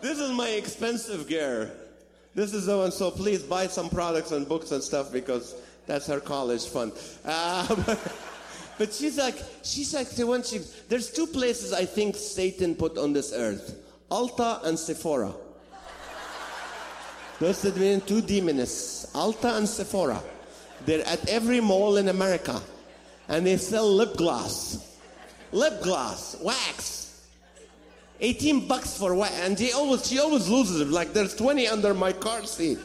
This is my expensive gear. This is the one, so please buy some products and books and stuff because that's her college fund. Uh, but, but she's like, she's like, the one she, there's two places I think Satan put on this earth Ulta and Sephora. Those are the two demons, Ulta and Sephora. They're at every mall in America. And they sell lip gloss. Lip gloss, wax. 18 bucks for what? And she always, she always loses it. Like there's 20 under my car seat.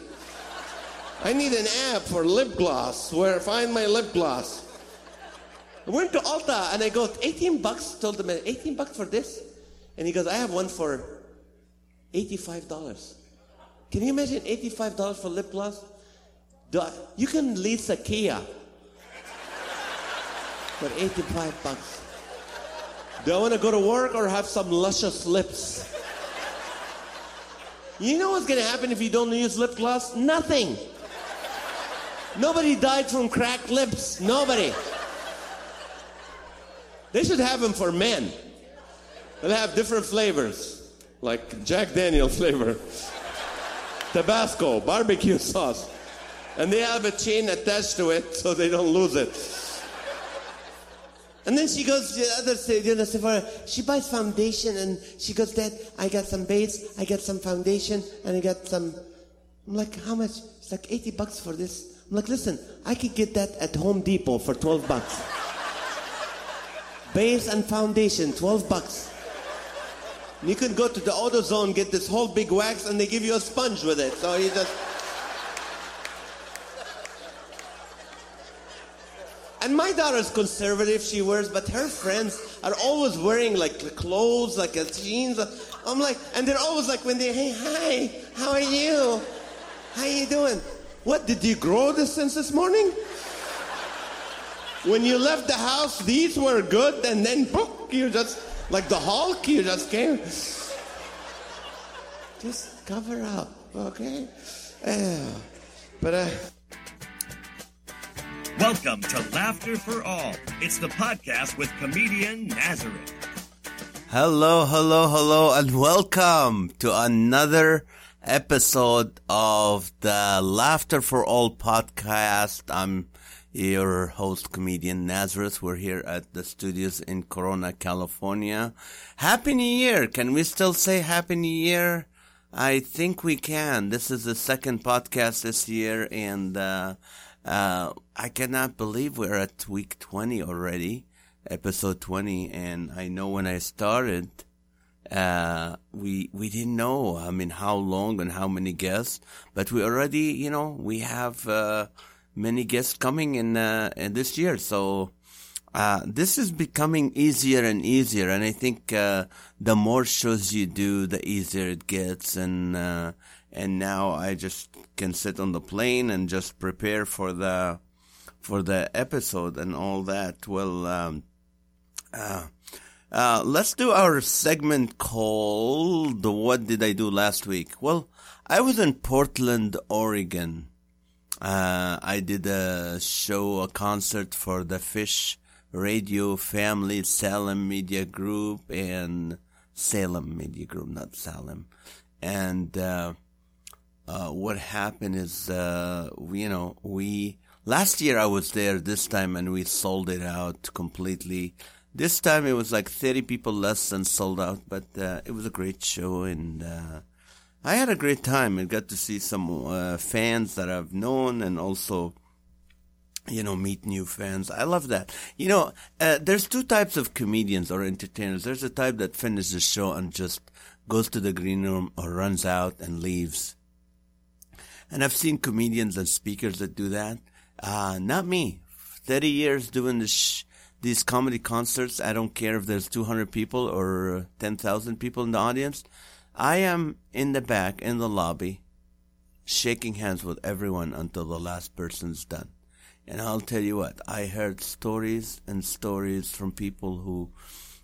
I need an app for lip gloss. Where find my lip gloss? I went to Ulta and I go, 18 bucks? Told the man, 18 bucks for this? And he goes, I have one for $85. Can you imagine $85 for lip gloss? You can lease a Kia for 85 bucks. Do I want to go to work or have some luscious lips? You know what's going to happen if you don't use lip gloss? Nothing. Nobody died from cracked lips. Nobody. They should have them for men. They'll have different flavors, like Jack Daniel flavor, Tabasco, barbecue sauce. And they have a chain attached to it so they don't lose it. And then she goes to the other other Sephora. She buys foundation and she goes, Dad, I got some base, I got some foundation, and I got some. I'm like, how much? It's like 80 bucks for this. I'm like, listen, I could get that at Home Depot for 12 bucks. base and foundation, 12 bucks. You can go to the AutoZone, get this whole big wax, and they give you a sponge with it. So you just. And my daughter's conservative, she wears, but her friends are always wearing like clothes, like jeans. I'm like, and they're always like, when they, hey, hi, how are you? How you doing? What, did you grow this since this morning? When you left the house, these were good, and then, book, you just, like the Hulk, you just came. Just cover up, okay? Yeah. But, uh, Welcome to Laughter for All. It's the podcast with comedian Nazareth. Hello, hello, hello, and welcome to another episode of the Laughter for All podcast. I'm your host, comedian Nazareth. We're here at the studios in Corona, California. Happy New Year! Can we still say Happy New Year? I think we can. This is the second podcast this year, and uh, uh, I cannot believe we're at week 20 already, episode 20. And I know when I started, uh, we we didn't know. I mean, how long and how many guests, but we already, you know, we have uh, many guests coming in, uh, in this year. So uh, this is becoming easier and easier, and I think uh, the more shows you do, the easier it gets. And uh, and now I just can sit on the plane and just prepare for the for the episode and all that. Well, um, uh, uh, let's do our segment called "What Did I Do Last Week?" Well, I was in Portland, Oregon. Uh, I did a show, a concert for the Fish Radio Family Salem Media Group and Salem Media Group, not Salem. And uh, what happened is, uh, we, you know, we last year I was there this time and we sold it out completely. This time it was like 30 people less than sold out, but uh, it was a great show and uh, I had a great time. I got to see some uh, fans that I've known and also you know, meet new fans. I love that. You know, uh, there's two types of comedians or entertainers. There's a type that finishes the show and just goes to the green room or runs out and leaves. And I've seen comedians and speakers that do that. Uh, not me. 30 years doing this, sh- these comedy concerts. I don't care if there's 200 people or 10,000 people in the audience. I am in the back, in the lobby, shaking hands with everyone until the last person's done. And I'll tell you what, I heard stories and stories from people who,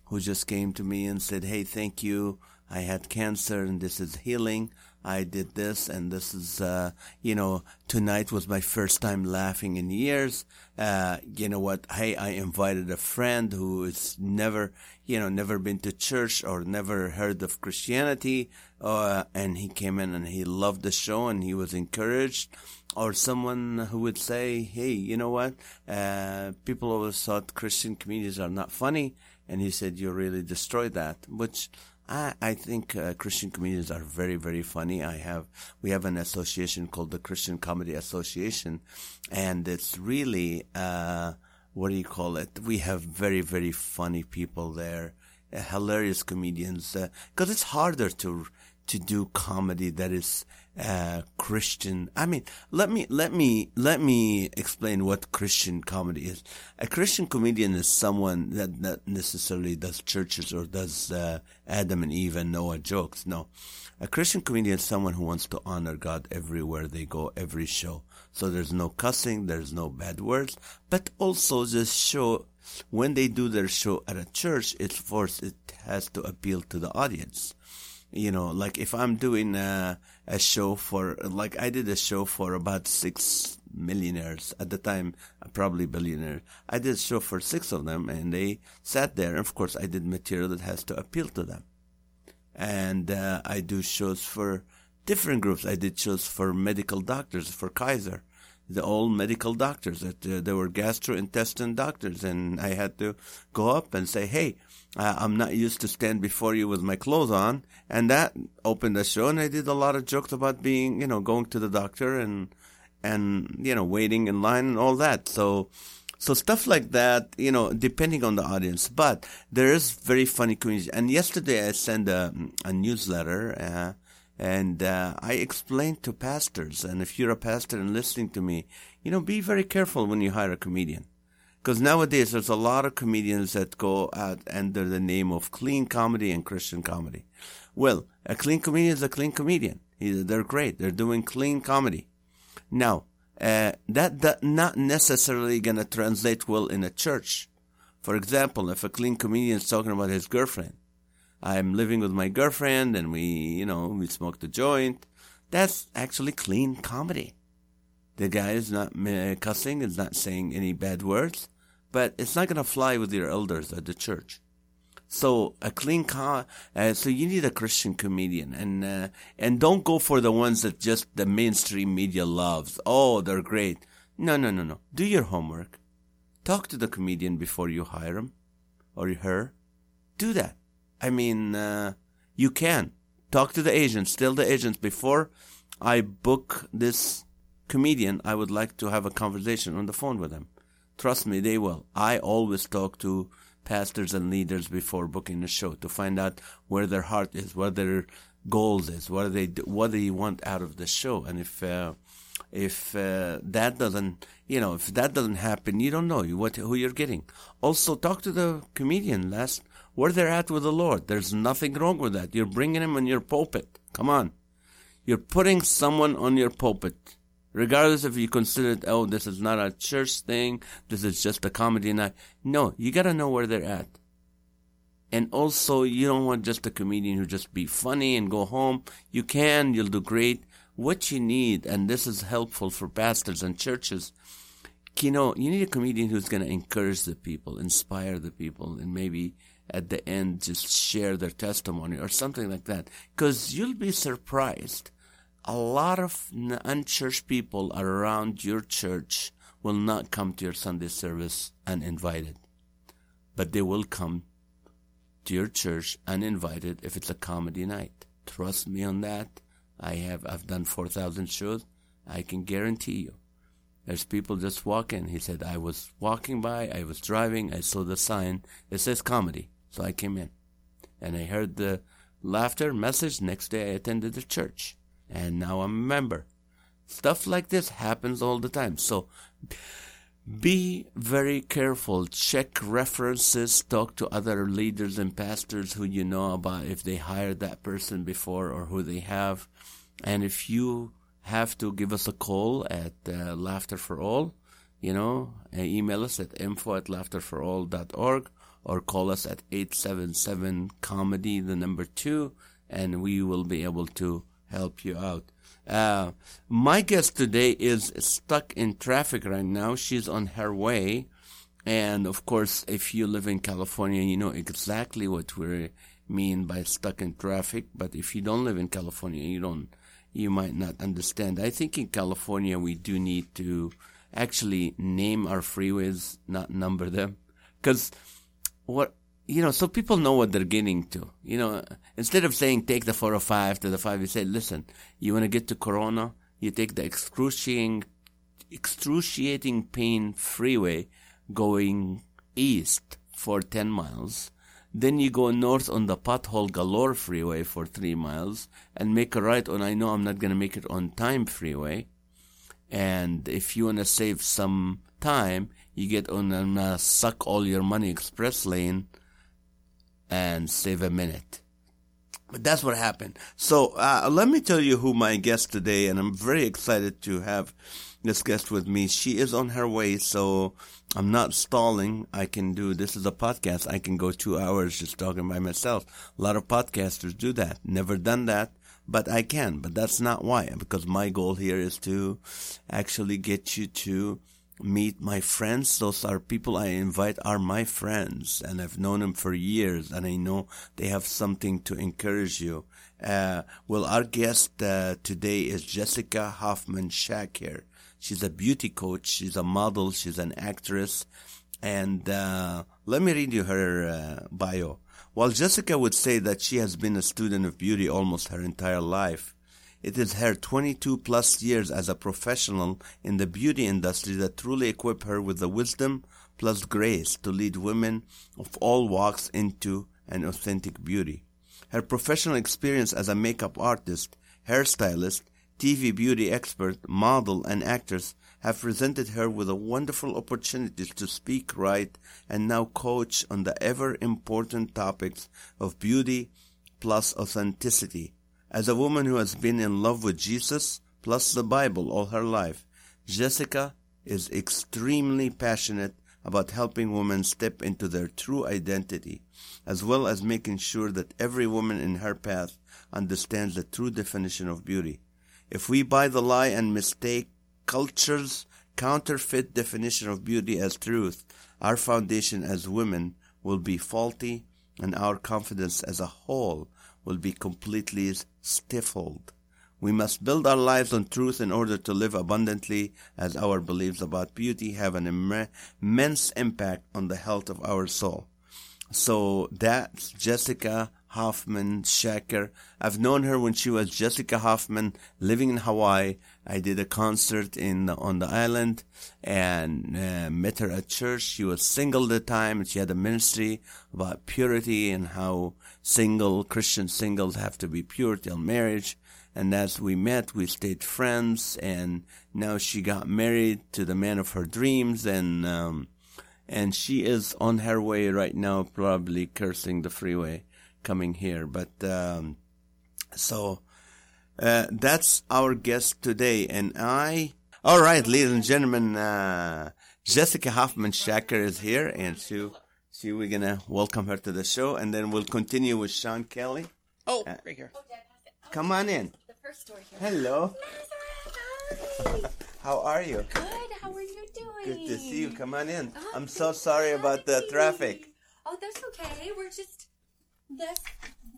who just came to me and said, Hey, thank you. I had cancer and this is healing. I did this and this is, uh, you know, tonight was my first time laughing in years. Uh, you know what? Hey, I invited a friend who is never, you know, never been to church or never heard of Christianity. Uh, and he came in and he loved the show and he was encouraged. Or someone who would say, Hey, you know what? Uh, people always thought Christian comedians are not funny. And he said, you really destroyed that, which, I, I think uh, Christian comedians are very, very funny. I have we have an association called the Christian Comedy Association, and it's really uh, what do you call it? We have very, very funny people there, uh, hilarious comedians. Because uh, it's harder to to do comedy that is uh, Christian. I mean, let me let me let me explain what Christian comedy is. A Christian comedian is someone that not necessarily does churches or does uh, Adam and Eve and Noah jokes. No, a Christian comedian is someone who wants to honor God everywhere they go, every show. So there's no cussing, there's no bad words, but also this show when they do their show at a church, it's forced. It has to appeal to the audience you know, like if I'm doing a, a, show for, like I did a show for about six millionaires at the time, probably billionaire. I did a show for six of them and they sat there. And of course, I did material that has to appeal to them. And uh, I do shows for different groups. I did shows for medical doctors, for Kaiser the old medical doctors that uh, they were gastrointestinal doctors and I had to go up and say, Hey, uh, I'm not used to stand before you with my clothes on. And that opened the show and I did a lot of jokes about being, you know, going to the doctor and, and, you know, waiting in line and all that. So, so stuff like that, you know, depending on the audience. But there is very funny comedians. And yesterday I sent a, a newsletter, uh, and uh, I explained to pastors, and if you're a pastor and listening to me, you know, be very careful when you hire a comedian. Because nowadays there's a lot of comedians that go out under the name of clean comedy and Christian comedy. Well, a clean comedian is a clean comedian. They're great. They're doing clean comedy. Now, uh, that, that not necessarily going to translate well in a church. For example, if a clean comedian is talking about his girlfriend, I'm living with my girlfriend and we, you know, we smoked a joint. That's actually clean comedy. The guy is not cussing, is not saying any bad words, but it's not going to fly with your elders at the church. So a clean car. Uh, so you need a Christian comedian, and uh, and don't go for the ones that just the mainstream media loves. Oh, they're great. No, no, no, no. Do your homework. Talk to the comedian before you hire him or her. Do that. I mean, uh, you can talk to the agents, tell the agents before I book this comedian, I would like to have a conversation on the phone with them. Trust me, they will. I always talk to pastors and leaders before booking a show to find out where their heart is, what their goals is, what they what they want out of the show, and if uh, if uh, that doesn't you know if that doesn't happen, you don't know what who you're getting. Also, talk to the comedian last where they're at with the Lord. There's nothing wrong with that. You're bringing him on your pulpit. Come on. You're putting someone on your pulpit. Regardless if you consider it, oh, this is not a church thing, this is just a comedy night. No, you gotta know where they're at. And also, you don't want just a comedian who just be funny and go home. You can, you'll do great. What you need, and this is helpful for pastors and churches, you know, you need a comedian who's gonna encourage the people, inspire the people, and maybe at the end just share their testimony or something like that. Because you'll be surprised. A lot of unchurched people around your church will not come to your Sunday service uninvited. But they will come to your church uninvited if it's a comedy night. Trust me on that. I have, I've done 4,000 shows. I can guarantee you. There's people just walking. He said, I was walking by, I was driving, I saw the sign. It says comedy. So I came in and I heard the laughter message. Next day I attended the church and now I'm a member. Stuff like this happens all the time. So be very careful. Check references. Talk to other leaders and pastors who you know about if they hired that person before or who they have. And if you have to give us a call at uh, Laughter for All, you know, email us at info at laughterforall.org or call us at 877 comedy, the number two, and we will be able to help you out. Uh, my guest today is stuck in traffic right now. She's on her way. And of course, if you live in California, you know exactly what we mean by stuck in traffic. But if you don't live in California, you don't, you might not understand. I think in California, we do need to actually name our freeways, not number them. Cause what, you know, so people know what they're getting to. You know, instead of saying take the 405 to the 5, you say, listen, you want to get to Corona? You take the excruciating, excruciating pain freeway going east for 10 miles. Then you go north on the pothole galore freeway for three miles and make a right on I know I'm not going to make it on time freeway. And if you want to save some time, you get on a uh, suck all your money express lane and save a minute. But that's what happened. So uh, let me tell you who my guest today, and I'm very excited to have this guest with me. She is on her way, so I'm not stalling. I can do this is a podcast. I can go two hours just talking by myself. A lot of podcasters do that. Never done that, but I can. But that's not why, because my goal here is to actually get you to meet my friends. Those are people I invite are my friends and I've known them for years and I know they have something to encourage you. Uh, well, our guest uh, today is Jessica Hoffman Shakir. She's a beauty coach. She's a model. She's an actress. And uh, let me read you her uh, bio. While Jessica would say that she has been a student of beauty almost her entire life, it is her 22 plus years as a professional in the beauty industry that truly equip her with the wisdom plus grace to lead women of all walks into an authentic beauty. Her professional experience as a makeup artist, hairstylist, TV beauty expert, model, and actress have presented her with a wonderful opportunities to speak, write, and now coach on the ever important topics of beauty plus authenticity as a woman who has been in love with Jesus plus the Bible all her life, Jessica is extremely passionate about helping women step into their true identity, as well as making sure that every woman in her path understands the true definition of beauty. If we buy the lie and mistake culture's counterfeit definition of beauty as truth, our foundation as women will be faulty and our confidence as a whole will be completely stifled. We must build our lives on truth in order to live abundantly as our beliefs about beauty have an immense impact on the health of our soul. So that's Jessica Hoffman Shakir. I've known her when she was Jessica Hoffman living in Hawaii. I did a concert in on the island and uh, met her at church. She was single at the time and she had a ministry about purity and how single Christian singles have to be pure till marriage. And as we met, we stayed friends and now she got married to the man of her dreams and um, and she is on her way right now, probably cursing the freeway coming here. But um, so uh, that's our guest today, and I. All right, ladies and gentlemen, uh, Jessica Hoffman Shakir is here, and she, she we're gonna welcome her to the show, and then we'll continue with Sean Kelly. Oh, uh, right here. Come on in. The first door here. Hello. How are you? Good. How are you doing? Good to see you. Come on in. Oh, I'm so sorry about the traffic. Oh, that's okay. We're just that's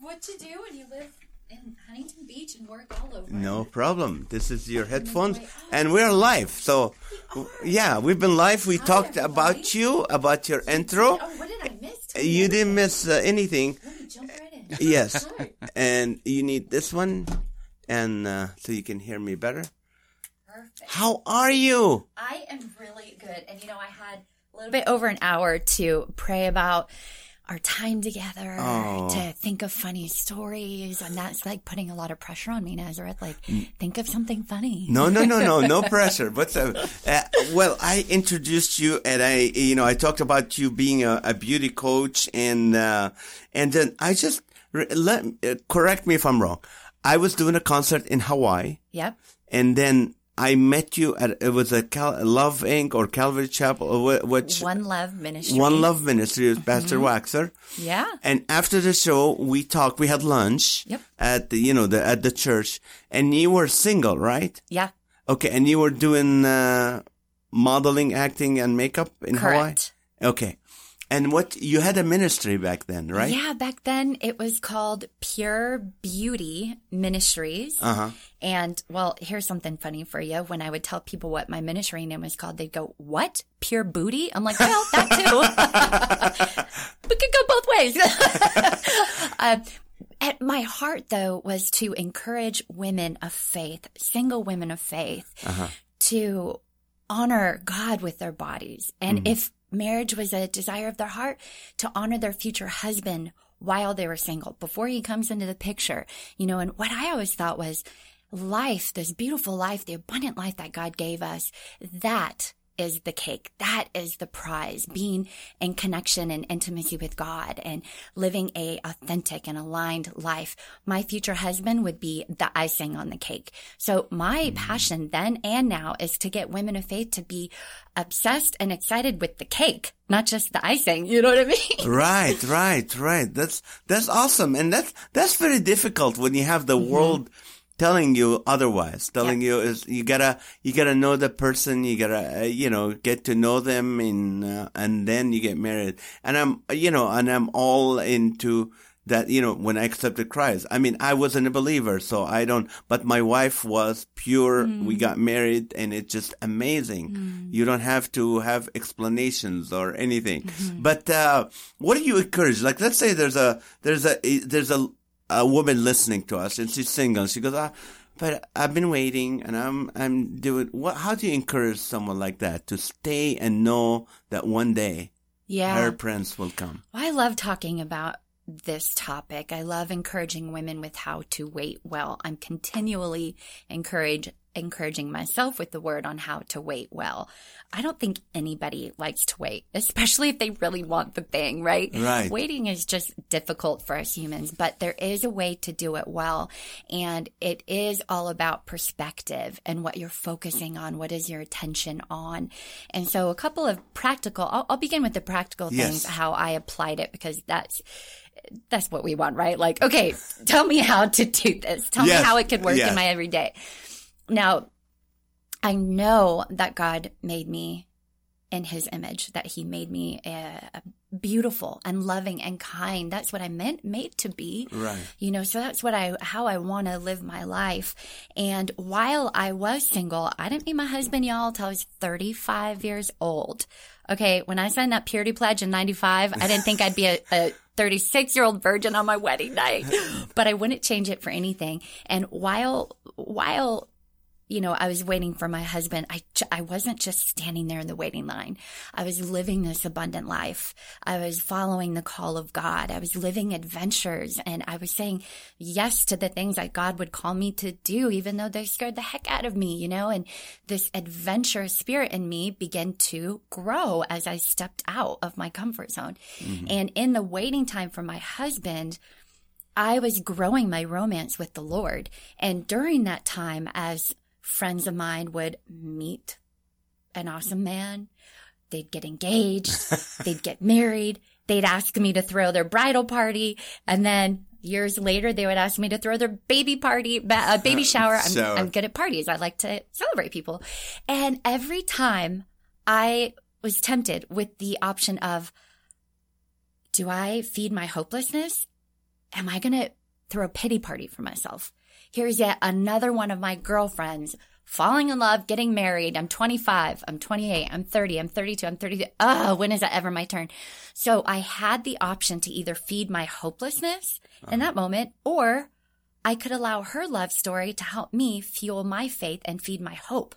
what you do when you live in Huntington Beach and work all over. No problem. This is your headphones, and we're live. So, yeah, we've been live. We Hi, talked everybody. about you, about your intro. Oh, what did I miss? Tell You didn't miss uh, anything. Let me jump right in. Yes, and you need this one, and uh, so you can hear me better. Perfect. How are you? I am really good. And you know, I had a little bit over an hour to pray about our time together, Oh. to think of funny stories. And that's like putting a lot of pressure on me, Nazareth. Like, think of something funny. No, no, no, no, no pressure. But uh, uh, well, I introduced you, and I, you know, I talked about you being a, a beauty coach, and uh, and then I just let uh, correct me if I'm wrong. I was doing a concert in Hawaii, Yep. and then I met you at it was a Cal- Love Inc. or Calvary Chapel, which One Love Ministry. One Love Ministry with Pastor Waxer. Yeah. And after the show, we talked. We had lunch Yep. at the you know the at the church, and you were single, right? Yeah. Okay, and you were doing uh, modeling, acting, and makeup in Correct. Hawaii. Okay, and what you had a ministry back then, right? Yeah, back then it was called Pure Beauty Ministries. Uh-huh. And well, here's something funny for you. When I would tell people what my ministry name was called, they'd go, What? Pure Booty? I'm like, Well, that too. we could go both ways. uh, at my heart, though, was to encourage women of faith, single women of faith, to honor God with their bodies. And if marriage was a desire of their heart, to honor their future husband while they were single, before he comes into the picture. You know, and what I always thought was life, this beautiful life, the abundant life that God gave us, that is the cake. That is the prize. Being in connection and intimacy with God and living a authentic and aligned life. My future husband would be the icing on the cake. So my mm. passion then and now is to get women of faith to be obsessed and excited with the cake, not just the icing. You know what I mean? Right, right, right. That's that's awesome, and that's that's very difficult when you have the mm-hmm. world telling you otherwise. Telling you is you gotta you gotta know the person. You gotta uh, you know get to know them, and uh, and then you get married. And I'm you know and I'm all into that. You know when I accepted Christ. I mean I wasn't a believer, so I don't. But my wife was pure. We got married, and it's just amazing. You don't have to have explanations or anything. But uh, what do you encourage? Like let's say there's a there's a there's a a woman listening to us and she's single. She goes, ah, but I've been waiting and I'm, I'm doing what, how do you encourage someone like that to stay and know that one day Yeah. her prince will come? I love talking about this topic. I love encouraging women with how to wait well. I'm continually encourage encouraging myself with the word on how to wait well. I don't think anybody likes to wait, especially if they really want the thing, right? Right. Waiting is just difficult for us humans, but there is a way to do it well. And it is all about perspective and what you're focusing on. What is your attention on? And so a couple of practical, I'll, I'll begin with the practical things, Yes. how I applied it because that's, that's what we want, right? Like, okay, tell me how to do this. Tell Yes. me how it could work Yes. in my everyday. Now, I know that God made me in his image, that he made me a, a beautiful and loving and kind. That's what I meant, made to be. Right. You know, so that's what I, how I want to live my life. And while I was single, I didn't meet my husband, y'all, till I was 35 years old. Okay. When I signed that purity pledge in 95, I didn't think I'd be a, a 36 year old virgin on my wedding night, but I wouldn't change it for anything. And while, while you know, I was waiting for my husband. I, I wasn't just standing there in the waiting line. I was living this abundant life. I was following the call of God. I was living adventures and I was saying yes to the things that God would call me to do, even though they scared the heck out of me, you know, and this adventurous spirit in me began to grow as I stepped out of my comfort zone. Mm-hmm. And in the waiting time for my husband, I was growing my romance with the Lord. And during that time, as friends of mine would meet an awesome man, they'd get engaged, they'd get married, they'd ask me to throw their bridal party, and then years later they would ask me to throw their baby party, ba- uh, baby shower. I'm, shower. I'm good at parties. I like to celebrate people. And every time I was tempted with the option of, do I feed my hopelessness? Am I going to throw a pity party for myself? Here's yet another one of my girlfriends falling in love, getting married. I'm 25, I'm 28, I'm 30, I'm 32, I'm 33. Oh, when is that ever my turn? So I had the option to either feed my hopelessness in uh-huh. that moment or I could allow her love story to help me fuel my faith and feed my hope.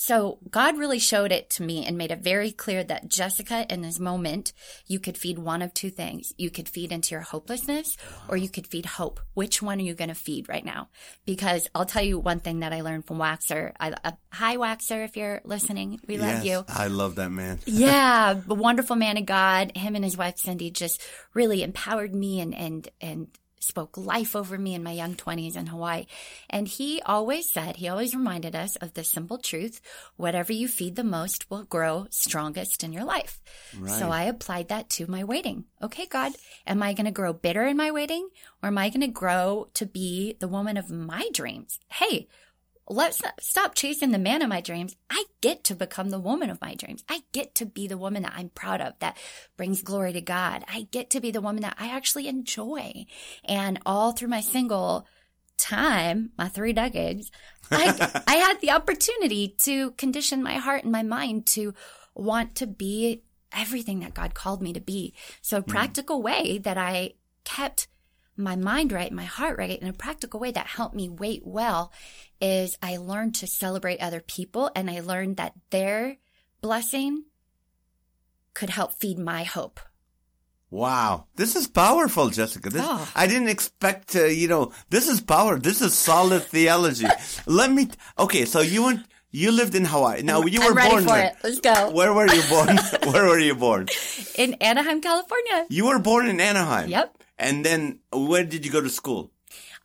So God really showed it to me and made it very clear that Jessica, in this moment, you could feed one of two things. You could feed into your hopelessness or you could feed hope. Which one are you going to feed right now? Because I'll tell you one thing that I learned from Waxer. I, uh, hi, Waxer, if you're listening. We love you. I love that man. yeah, a wonderful man of God. Him and his wife Cindy just really empowered me and and and spoke life over me in my young 20s in Hawaii. And he always said, he always reminded us of the simple truth whatever you feed the most will grow strongest in your life. So I applied that to my waiting. Okay, God, am I going to grow bitter in my waiting or am I going to grow to be the woman of my dreams? Hey, let's not stop chasing the man of my dreams. I get to become the woman of my dreams. I get to be the woman that I'm proud of that brings glory to God. I get to be the woman that I actually enjoy. And all through my single time, my three decades, I, I had the opportunity to condition my heart and my mind to want to be everything that God called me to be. So a practical way that I kept my mind right, my heart right, in a practical way that helped me wait well is I learned to celebrate other people and I learned that their blessing could help feed my hope. Wow, this is powerful, Jessica. This, Oh. I didn't expect, uh, you know, this is power. This is solid theology. Let me, okay, so you went, you lived in Hawaii. Now, you were I'm ready born for there. it. Let's go. Where were you born? Where were you born? In Anaheim, California. You were born in Anaheim. Yep. And then where did you go to school?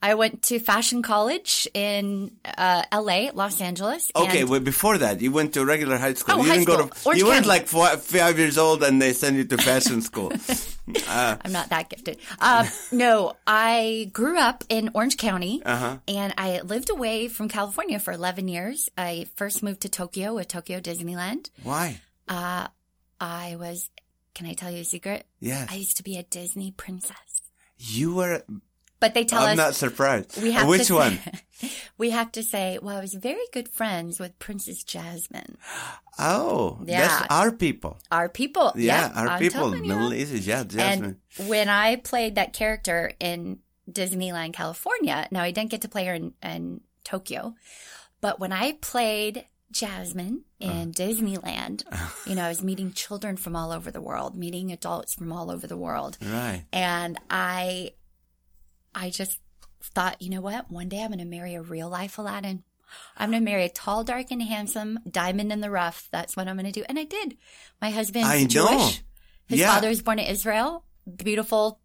I went to fashion college in uh, LA, Los Angeles. Okay, well, before that, you went to regular high school. Oh, you high didn't go school. to. Orange you weren't like four, five years old, and they send you to fashion school. I'm not that gifted. Um, no, I grew up in Orange County Uh-huh. and I lived away from California for 11 years. I first moved to Tokyo with Tokyo Disneyland. Why? Uh, I was, can I tell you a secret? Yes. I used to be a Disney princess. You were. But they tell us. I'm not surprised. we have Which to one? Say, we have to say, well, I was very good friends with Princess Jasmine. Oh, Yeah. that's our people. Our people. Yeah, our I'm people. Middle East. Yeah, Jasmine. And when I played that character in Disneyland, California, now I didn't get to play her in, in Tokyo, but when I played Jasmine Uh. in Disneyland, you know, I was meeting children from all over the world, meeting adults from all over the world. right. And I, I just thought, you know what? One day I'm going to marry a real life Aladdin. I'm going to marry a tall, dark, and handsome diamond in the rough. That's what I'm going to do. And I did. My husband's I know. Jewish. His Yeah. father was born in Israel. Beautiful,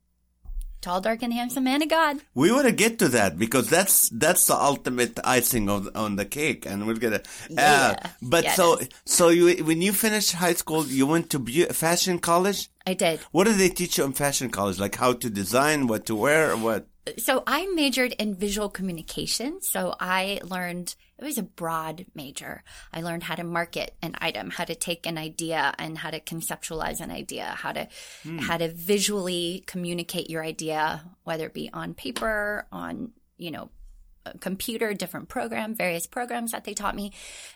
tall, dark, and handsome man of God. We want to get to that because that's that's the ultimate icing of, on the cake, and we're gonna. Uh, Yeah. but Yeah, so so you when you finished high school, you went to beau- fashion college. I did. What did they teach you in fashion college? Like how to design, what to wear, what? So I majored in visual communication. So I learned it was a broad major. I learned how to market an item, how to take an idea and how to conceptualize an idea, how to hmm. how to visually communicate your idea, whether it be on paper, on you know a computer, different program, various programs that they taught me.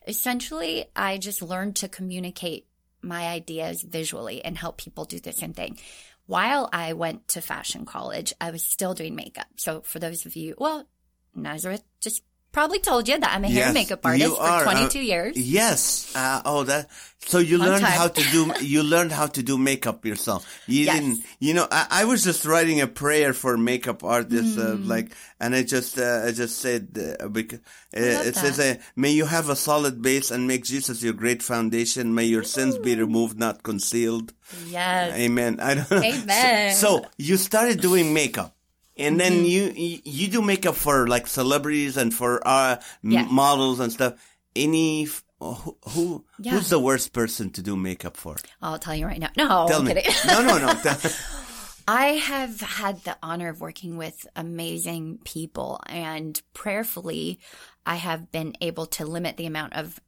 Essentially, I just learned to communicate my ideas visually and help people do the same thing. While I went to fashion college, I was still doing makeup. So for those of you, well, Nazareth just probably told you that I'm a hair Yes, and makeup artist for uh, 22 years. Yes. Uh, oh, that. So you Long learned time. how to do. You learned how to do makeup yourself. You Yes. didn't. You know, I, I was just writing a prayer for makeup artists, uh, Mm. like, and I just, uh, I just said, uh, because uh, it says, uh, "May you have a solid base and make Jesus your great foundation. May your sins be removed, not concealed." Yes. Amen. I don't know. Amen. So, so you started doing makeup. And then Mm-hmm. you, you do makeup for like celebrities and for uh m- Yeah. models and stuff. Any f- who, who Yeah. who's the worst person to do makeup for? I'll tell you right now. No, Tell I'm me. kidding. No, no, no. I have had the honor of working with amazing people and prayerfully I have been able to limit the amount of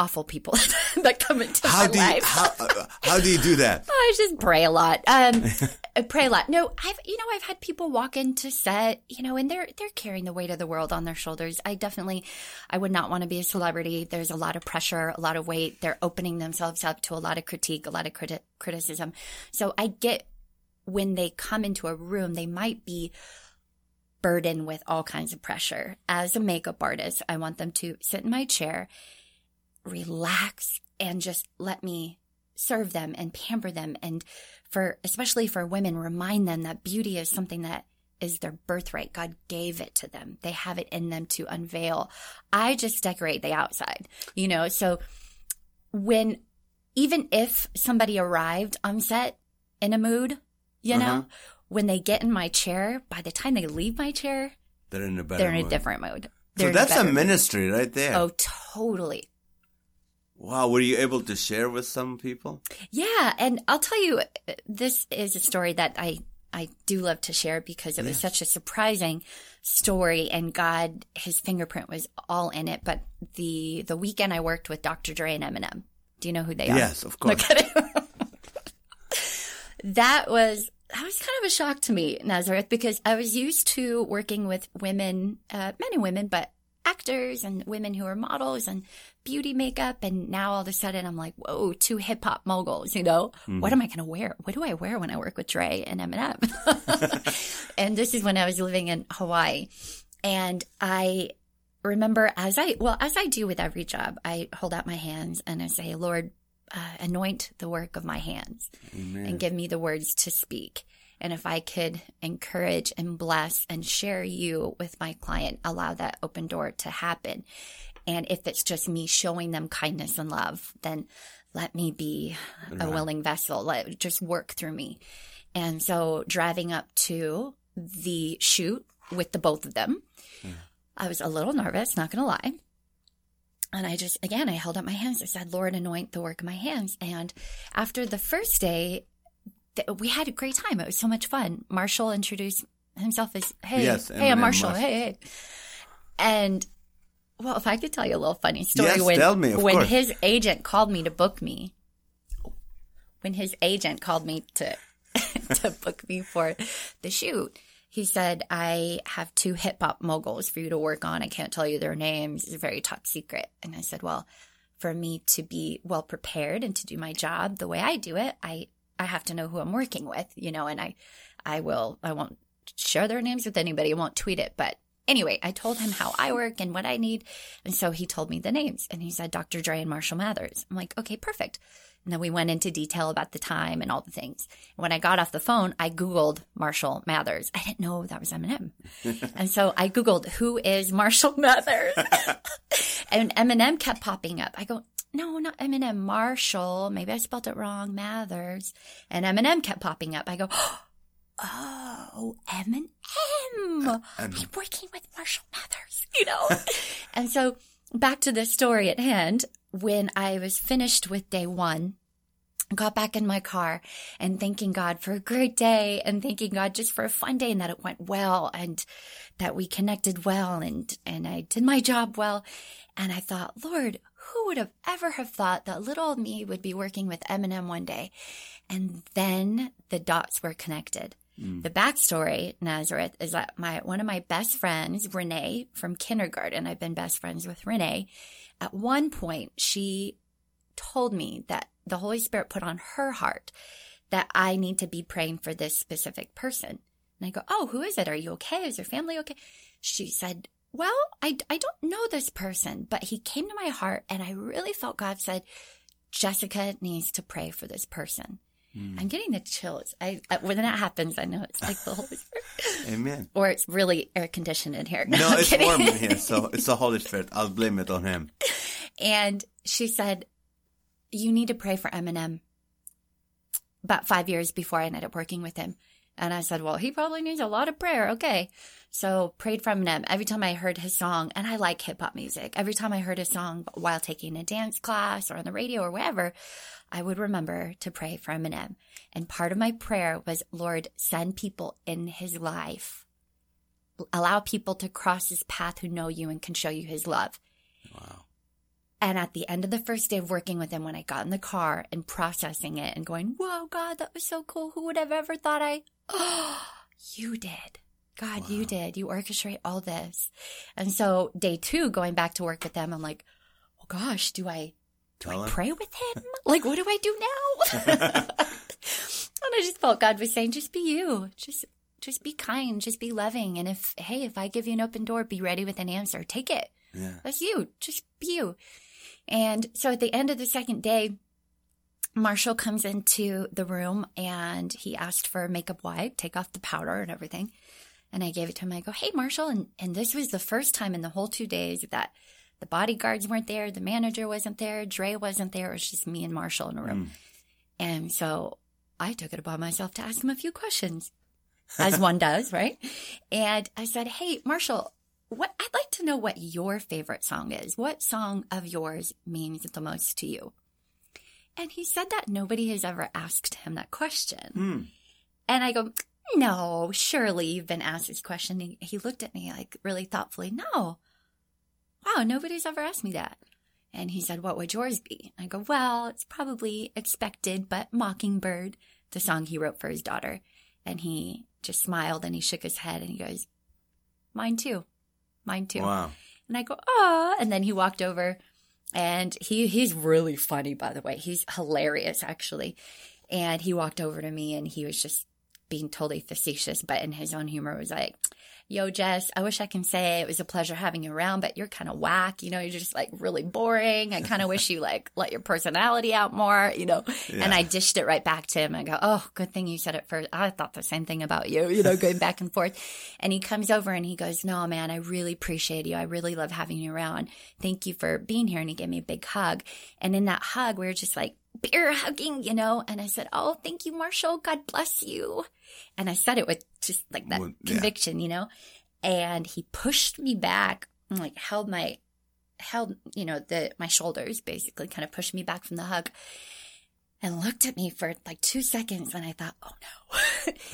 awful people that come into how my do you life. how uh, how do you do that? I just pray a lot. Um, I pray a lot. No, I've you know I've had people walk into set, you know, and they're they're carrying the weight of the world on their shoulders. I definitely, I would not want to be a celebrity. There's a lot of pressure, a lot of weight. They're opening themselves up to a lot of critique, a lot of criti- criticism. So I get when they come into a room, they might be burdened with all kinds of pressure. As a makeup artist, I want them to sit in my chair, relax, and just let me serve them and pamper them. And for, especially for women, remind them that beauty is something that is their birthright. God gave it to them. They have it in them to unveil. I just decorate the outside, you know? So when, even if somebody arrived on set in a mood, you know, Uh-huh. when they get in my chair, by the time they leave my chair, They're in a better they're in a mood. different mode. So They're in that's a mood. ministry right there. Oh, totally. Wow. Were you able to share with some people? Yeah, and I'll tell you, this is a story that I I do love to share because it was such a surprising story, and God, His fingerprint was all in it. But the the weekend I worked with Dr. Dre and Eminem. Do you know who they are? Yes, of course. Look at it. that was that was kind of a shock to me, Nazareth, because I was used to working with women, uh, men and women, but actors and women who are models and beauty makeup. And now all of a sudden I'm like, whoa, two hip hop moguls, you know? What am I going to wear? What do I wear when I work with Dre and Eminem? and this is when I was living in Hawaii. And I remember as I, well, as I do with every job, I hold out my hands and I say, Lord, uh, anoint the work of my hands and give me the words to speak. And if I could encourage and bless and share you with my client, allow that open door to happen. And if it's just me showing them kindness and love, then let me be a willing vessel. Let just work through me. And so driving up to the shoot with the both of them, hmm. I was a little nervous, not going to lie. And I just, again, I held up my hands. I said, Lord, anoint the work of my hands. And after the first day, th- we had a great time. It was so much fun. Marshall introduced himself as, hey, Yes, hey, I'm Marshall. Marshall. Hey, hey. And, well, if I could tell you a little funny story. Yes, when, tell me, when course. his agent called me to book me, when his agent called me to, to book me for the shoot, he said, I have two hip hop moguls for you to work on. I can't tell you their names. It's a very top secret. And I said, well, for me to be well prepared and to do my job the way I do it, I, I have to know who I'm working with, you know, and I, I will, I won't share their names with anybody. I won't tweet it, but anyway, I told him how I work and what I need. And so he told me the names and he said, Dr. Dre and Marshall Mathers. I'm like, okay, perfect. And then we went into detail about the time and all the things. And when I got off the phone, I Googled Marshall Mathers. I didn't know that was Eminem. and so I Googled, who is Marshall Mathers? and Eminem kept popping up. I go, no, not Eminem, Marshall. Maybe I spelled it wrong, Mathers. And Eminem kept popping up. I go, oh, Eminem. Uh, I'm working with Marshall Mathers, you know? and so back to the story at hand. When I was finished with day one, got back in my car and thanking God for a great day and thanking God just for a fun day and that it went well and that we connected well and, and I did my job well. And I thought, Lord, who would have ever have thought that little old me would be working with Eminem one day? And then the dots were connected. Mm. The backstory, Nazareth, is that my one of my best friends, Renee from kindergarten, I've been best friends with Renee. At one point, she told me that the Holy Spirit put on her heart that I need to be praying for this specific person. And I go, Oh, who is it? Are you okay? Is your family okay? She said, Well, I, I don't know this person, but he came to my heart and I really felt God said, Jessica needs to pray for this person. Hmm. I'm getting the chills. I, when that happens, I know it's like the Holy Spirit, Amen. or it's really air conditioned in here. No, I'm it's kidding. warm in here, so it's the Holy Spirit. I'll blame it on him. And she said, You need to pray for Eminem. About five years before I ended up working with him. And I said, Well, he probably needs a lot of prayer. Okay. So prayed for Eminem every time I heard his song. And I like hip hop music. Every time I heard his song while taking a dance class or on the radio or wherever, I would remember to pray for Eminem. And part of my prayer was, Lord, send people in his life. Allow people to cross his path who know you and can show you his love. Wow. And at the end of the first day of working with him, when I got in the car and processing it and going, whoa, God, that was so cool. Who would have ever thought I, oh, you did. God, you did. You orchestrate all this. And so day two, going back to work with them, I'm like, oh gosh, do I, do Tell I him. pray with him? like, what do I do now? and I just felt God was saying, just be you. Just, just be kind. Just be loving. And if, hey, if I give you an open door, be ready with an answer. Take it. Yeah. That's you. Just be you. And so at the end of the second day, Marshall comes into the room and he asked for a makeup wipe, take off the powder and everything. And I gave it to him. I go, Hey, Marshall. And, and this was the first time in the whole two days that the bodyguards weren't there. The manager wasn't there. Dre wasn't there. It was just me and Marshall in a room. Mm. And so I took it upon myself to ask him a few questions. as one does, right? And I said, Hey, Marshall, what I'd like to know what your favorite song is. What song of yours means the most to you? And he said that nobody has ever asked him that question. And I go, No, surely you've been asked this question. He, he looked at me like really thoughtfully. No. Wow, nobody's ever asked me that. And he said, What would yours be? I go, Well, it's probably expected, but Mockingbird, the song he wrote for his daughter. And he just smiled and he shook his head and he goes, Mine too. Mine too. Wow. And I go, ah. And then he walked over and he, he's really funny, by the way. He's hilarious, actually. And he walked over to me and he was just being totally facetious, but in his own humor was like, Yo, Jess, I wish I can say it was a pleasure having you around, but you're kind of whack. You know, you're just like really boring. I kind of wish you like let your personality out more, you know. And I dished it right back to him. I go, Oh, good thing you said it first. I thought the same thing about you, you know, going back and forth. And he comes over and he goes, No, man, I really appreciate you. I really love having you around. Thank you for being here. And he gave me a big hug. And in that hug, we were just like, beer hugging, you know? And I said, Oh, thank you, Marshall. God bless you. And I said it with just like that Well, yeah. conviction, you know? And he pushed me back and like held my, held, you know, the, my shoulders basically kind of pushed me back from the hug and looked at me for like two seconds. And I thought, Oh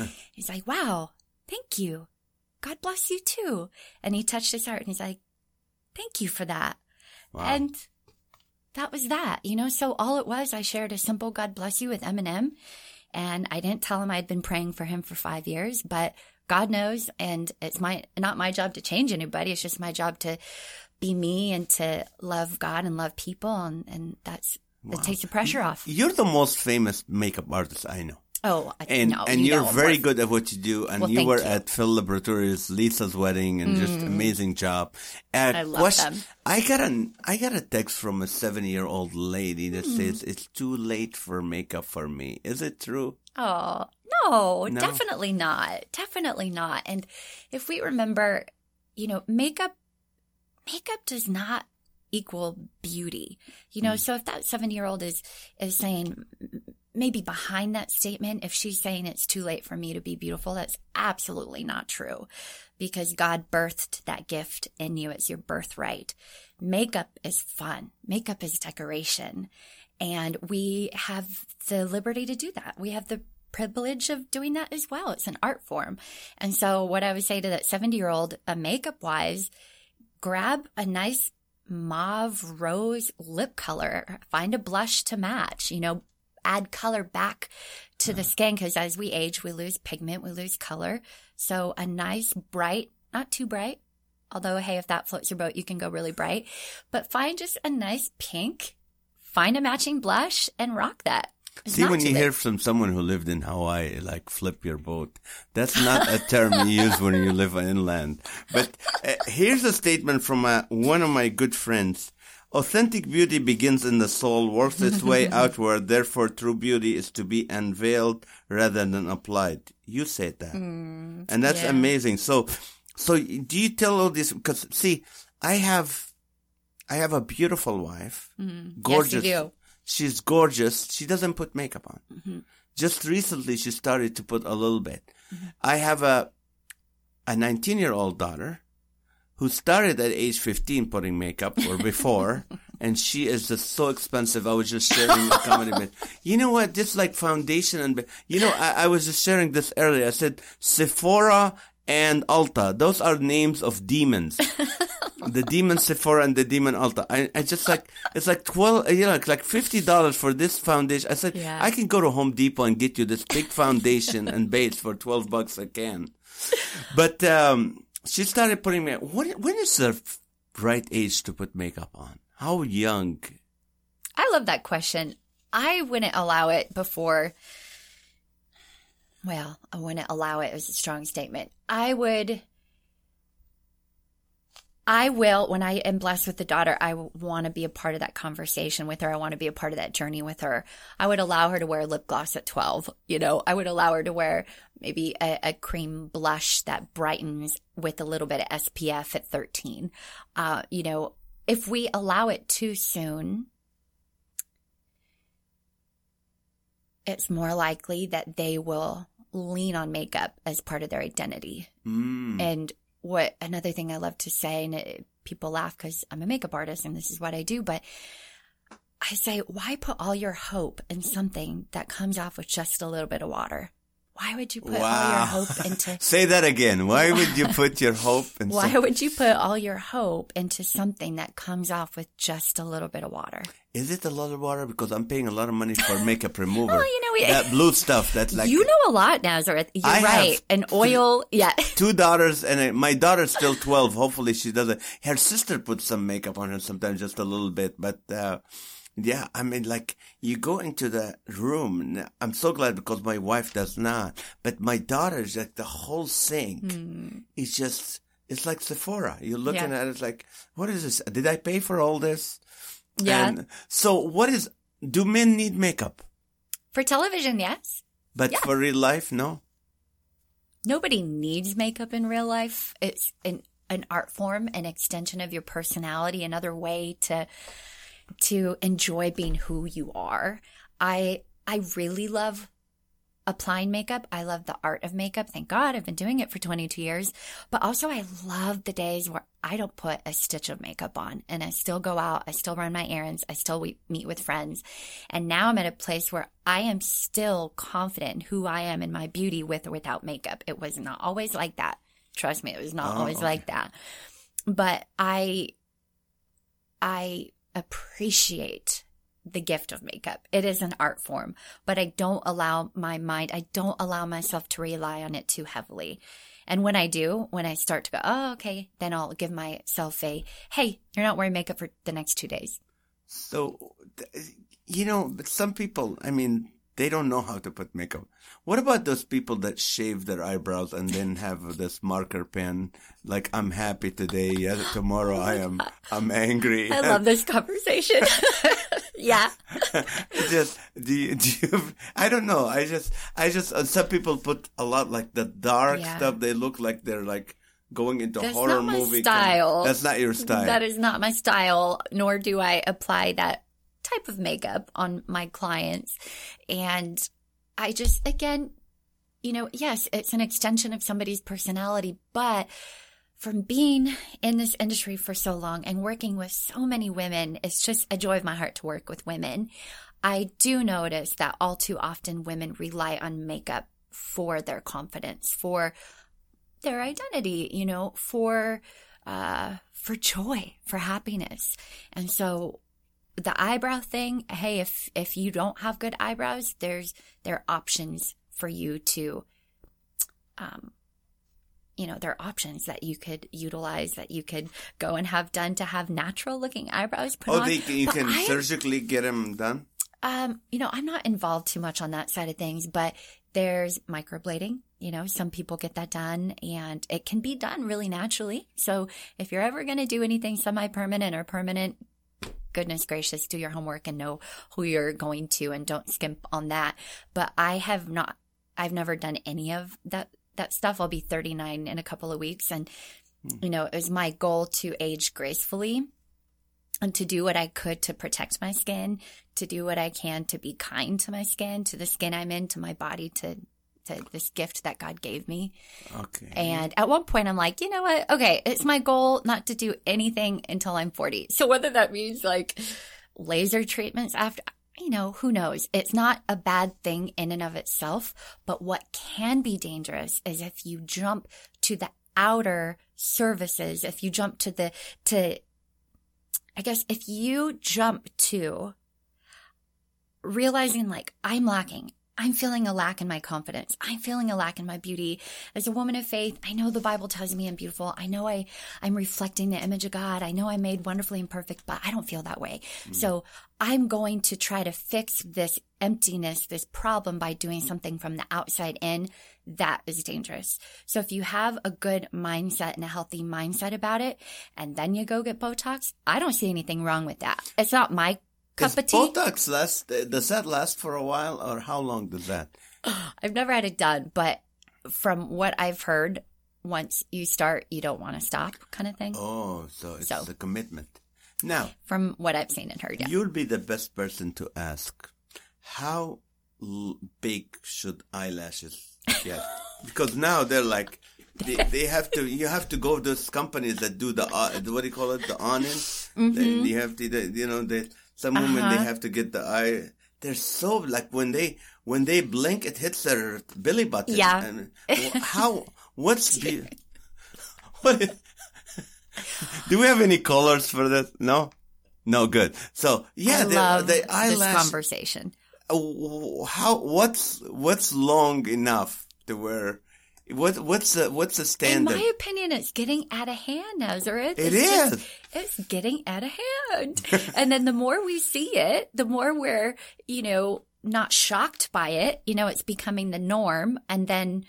no. he's like, Wow, thank you. God bless you too. And he touched his heart and he's like, Thank you for that. Wow. And that was that, you know. So all it was, I shared a simple "God bless you" with Eminem, and I didn't tell him I'd been praying for him for five years, but God knows, and it's my not my job to change anybody. It's just my job to be me and to love God and love people, and and that's it takes the pressure off. You're the most famous makeup artist I know. Oh, I, And no, and you you're very good at what you do. And Well, you were you. Mm. at Phil Laboratories, Lisa's wedding, and just amazing job. Uh, I love question- them. I got an I got a text from a seven year old lady that Mm. says it's too late for makeup for me. Is it true? Oh, no, No? definitely not. Definitely not. And if we remember, you know, makeup makeup does not equal beauty. You know, so if that 7-year-old is is saying maybe behind that statement if she's saying it's too late for me to be beautiful, that's absolutely not true. Because God birthed that gift in you. It's your birthright. Makeup is fun. Makeup is decoration. And we have the liberty to do that. We have the privilege of doing that as well. It's an art form. And so what I would say to that 70 year old, uh, makeup wise, grab a nice mauve rose lip color, find a blush to match, you know, add color back to the skin because as we age, we lose pigment, we lose color. So a nice bright, not too bright. Although, hey, if that floats your boat, you can go really bright, but find just a nice pink, find a matching blush and rock that. It's See, when you late. hear from someone who lived in Hawaii, like flip your boat, that's not a term you use when you live inland. But uh, here's a statement from uh, one of my good friends. Authentic beauty begins in the soul, works its way outward. Therefore, true beauty is to be unveiled rather than applied. You said that. Hmm. and that's yeah. amazing. So, so do you tell all this? Because see, I have, I have a beautiful wife, gorgeous. Yes, you do. She's gorgeous. She doesn't put makeup on. Mm-hmm. Just recently, she started to put a little bit. Mm-hmm. I have a, a 19 year old daughter who started at age 15 putting makeup or before. And she is just so expensive. I was just sharing the comedy bit. You know what? This like foundation and, you know, I, I was just sharing this earlier. I said Sephora and Ulta. Those are names of demons. the demon Sephora and the demon Ulta. I, I just like, it's like 12, you know, like, like $50 for this foundation. I said, Yeah. I can go to Home Depot and get you this big foundation and base for 12 bucks a can. But, um, she started putting me, when, when is the right age to put makeup on? How young? I love that question. I wouldn't allow it before. Well, I wouldn't allow it as a strong statement. I would. I will, when I am blessed with a daughter, I want to be a part of that conversation with her. I want to be a part of that journey with her. I would allow her to wear lip gloss at 12. You know, I would allow her to wear maybe a, a cream blush that brightens with a little bit of SPF at 13. Uh, you know, if we allow it too soon, it's more likely that they will lean on makeup as part of their identity. Mm. And what another thing I love to say, and it, people laugh because I'm a makeup artist and this is what I do, but I say, why put all your hope in something that comes off with just a little bit of water? Why would you put all your hope into Say that again. Why would you put your hope in why some- would you put all your hope into something that comes off with just a little bit of water? Is it a lot of water? Because I'm paying a lot of money for makeup remover. Well, you know, we- that blue stuff. That's like you know a lot, Nazareth. You're I right. An oil, yeah. two daughters, and my daughter's still twelve. Hopefully, she doesn't. Her sister puts some makeup on her sometimes, just a little bit. But uh, yeah, I mean, like you go into the room. I'm so glad because my wife does not. But my daughter's like the whole sink hmm. is just. It's like Sephora. You're looking Yeah. at it it's like, what is this? Did I pay for all this? Yeah. And so, what is? Do men need makeup? For television, yes. But Yeah. for real life, no. Nobody needs makeup in real life. It's an an art form, an extension of your personality, another way to to enjoy being who you are. I I really love applying makeup. I love the art of makeup. Thank God I've been doing it for 22 years. But also I love the days where I don't put a stitch of makeup on and I still go out. I still run my errands. I still we- meet with friends. And now I'm at a place where I am still confident in who I am in my beauty with or without makeup. It was not always like that. Trust me, it was not Oh, always like that. But I, I appreciate the gift of makeup. It is an art form, but I don't allow my mind, I don't allow myself to rely on it too heavily. And when I do, when I start to go, oh, okay, then I'll give myself a, hey, you're not wearing makeup for the next two days. So, you know, but some people, I mean, they don't know how to put makeup. What about those people that shave their eyebrows and then have this marker pen? Like, I'm happy today. Yes, tomorrow I am, I'm angry. I love this conversation. yeah. Just, do you, do you, I don't know. I just, I just, uh, some people put a lot like the dark Yeah. stuff. They look like they're like going into That's horror not my movie. style. That's not your style. That is not my style, nor do I apply that type of makeup on my clients. And I just, again, you know, yes, it's an extension of somebody's personality, but from being in this industry for so long and working with so many women, it's just a joy of my heart to work with women. I do notice that all too often women rely on makeup for their confidence, for their identity, you know, for uh for joy, for happiness. And so the eyebrow thing, hey, if if you don't have good eyebrows, there's there are options for you to um you know, there are options that you could utilize that you could go and have done to have natural looking eyebrows put oh, on. they, you But can I- surgically get them done? um, you know, I'm not involved too much on that side of things, but there's microblading. You know, some people get that done and it can be done really naturally. So if you're ever going to do anything semi permanent or permanent, goodness gracious, do your homework and know who you're going to and don't skimp on that. But I have not, I've never done any of that, that stuff. I'll be 39 in a couple of weeks. And, hmm. you know, it was my goal to age gracefully and to do what I could to protect my skin, to do what I can to be kind to my skin, to the skin I'm in, to my body, to, to this gift that God gave me. Okay. And at one point, I'm like, you know what? Okay, it's my goal not to do anything until I'm 40. So whether that means like laser treatments after, you know, who knows? It's not a bad thing in and of itself. But what can be dangerous is if you jump to the outer services, if you jump to the, to, I guess if you jump to realizing like I'm lacking, I'm feeling a lack in my confidence. I'm feeling a lack in my beauty. As a woman of faith, I know the Bible tells me I'm beautiful. I know I, I'm reflecting the image of God. I know I'm made wonderfully and perfect, but I don't feel that way. Mm. So I'm going to try to fix this emptiness, this problem by doing something from the outside in. That is dangerous. So if you have a good mindset and a healthy mindset about it, and then you go get Botox, I don't see anything wrong with that. It's not my cup Does of tea. Botox last? Does that last for a while, or how long does that? I've never had it done, but from what I've heard, once you start, you don't want to stop, kind of thing. Oh, so it's So. a commitment. Now, From what I've seen and heard, yeah. you'll be the best person to ask. How l- big should eyelashes yet because now they're like they, they have to you have to go to those companies that do the uh, what do you call it the awning. Mm-hmm. Then you have to you know they some women Uh-huh. they have to get the eye. They're so like when they when they blink it hits their belly button. Yeah. And how what's be, what? Do we have any colors for this? No. No, good. So yeah, I the, love the this eyelash conversation. uh, how what's what's long enough to wear what what's the what's the standard? In my opinion, it's getting out of hand, Nazareth. It it's just- it's getting out of hand. and then the more we see it, the more we're, you know, not shocked by it. You know, it's becoming the norm. And then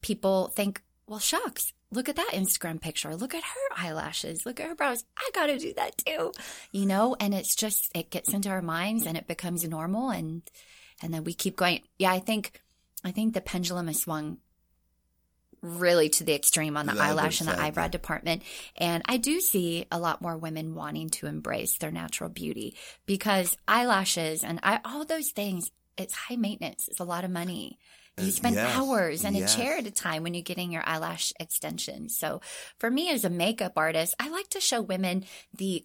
people think, well, shucks, look at that Instagram picture. Look at her eyelashes. Look at her brows. I got to do that too. You know, and it's just, it gets into our minds and it becomes normal. And, and then we keep going. Yeah, I think, I think the pendulum has swung really to the extreme on the eyelash and the eyebrow department. And I do see a lot more women wanting to embrace their natural beauty because eyelashes and I, all those things, it's high maintenance. It's a lot of money. You Uh, spend yes, hours and yes. a chair at a time when you're getting your eyelash extension. So for me as a makeup artist, I like to show women the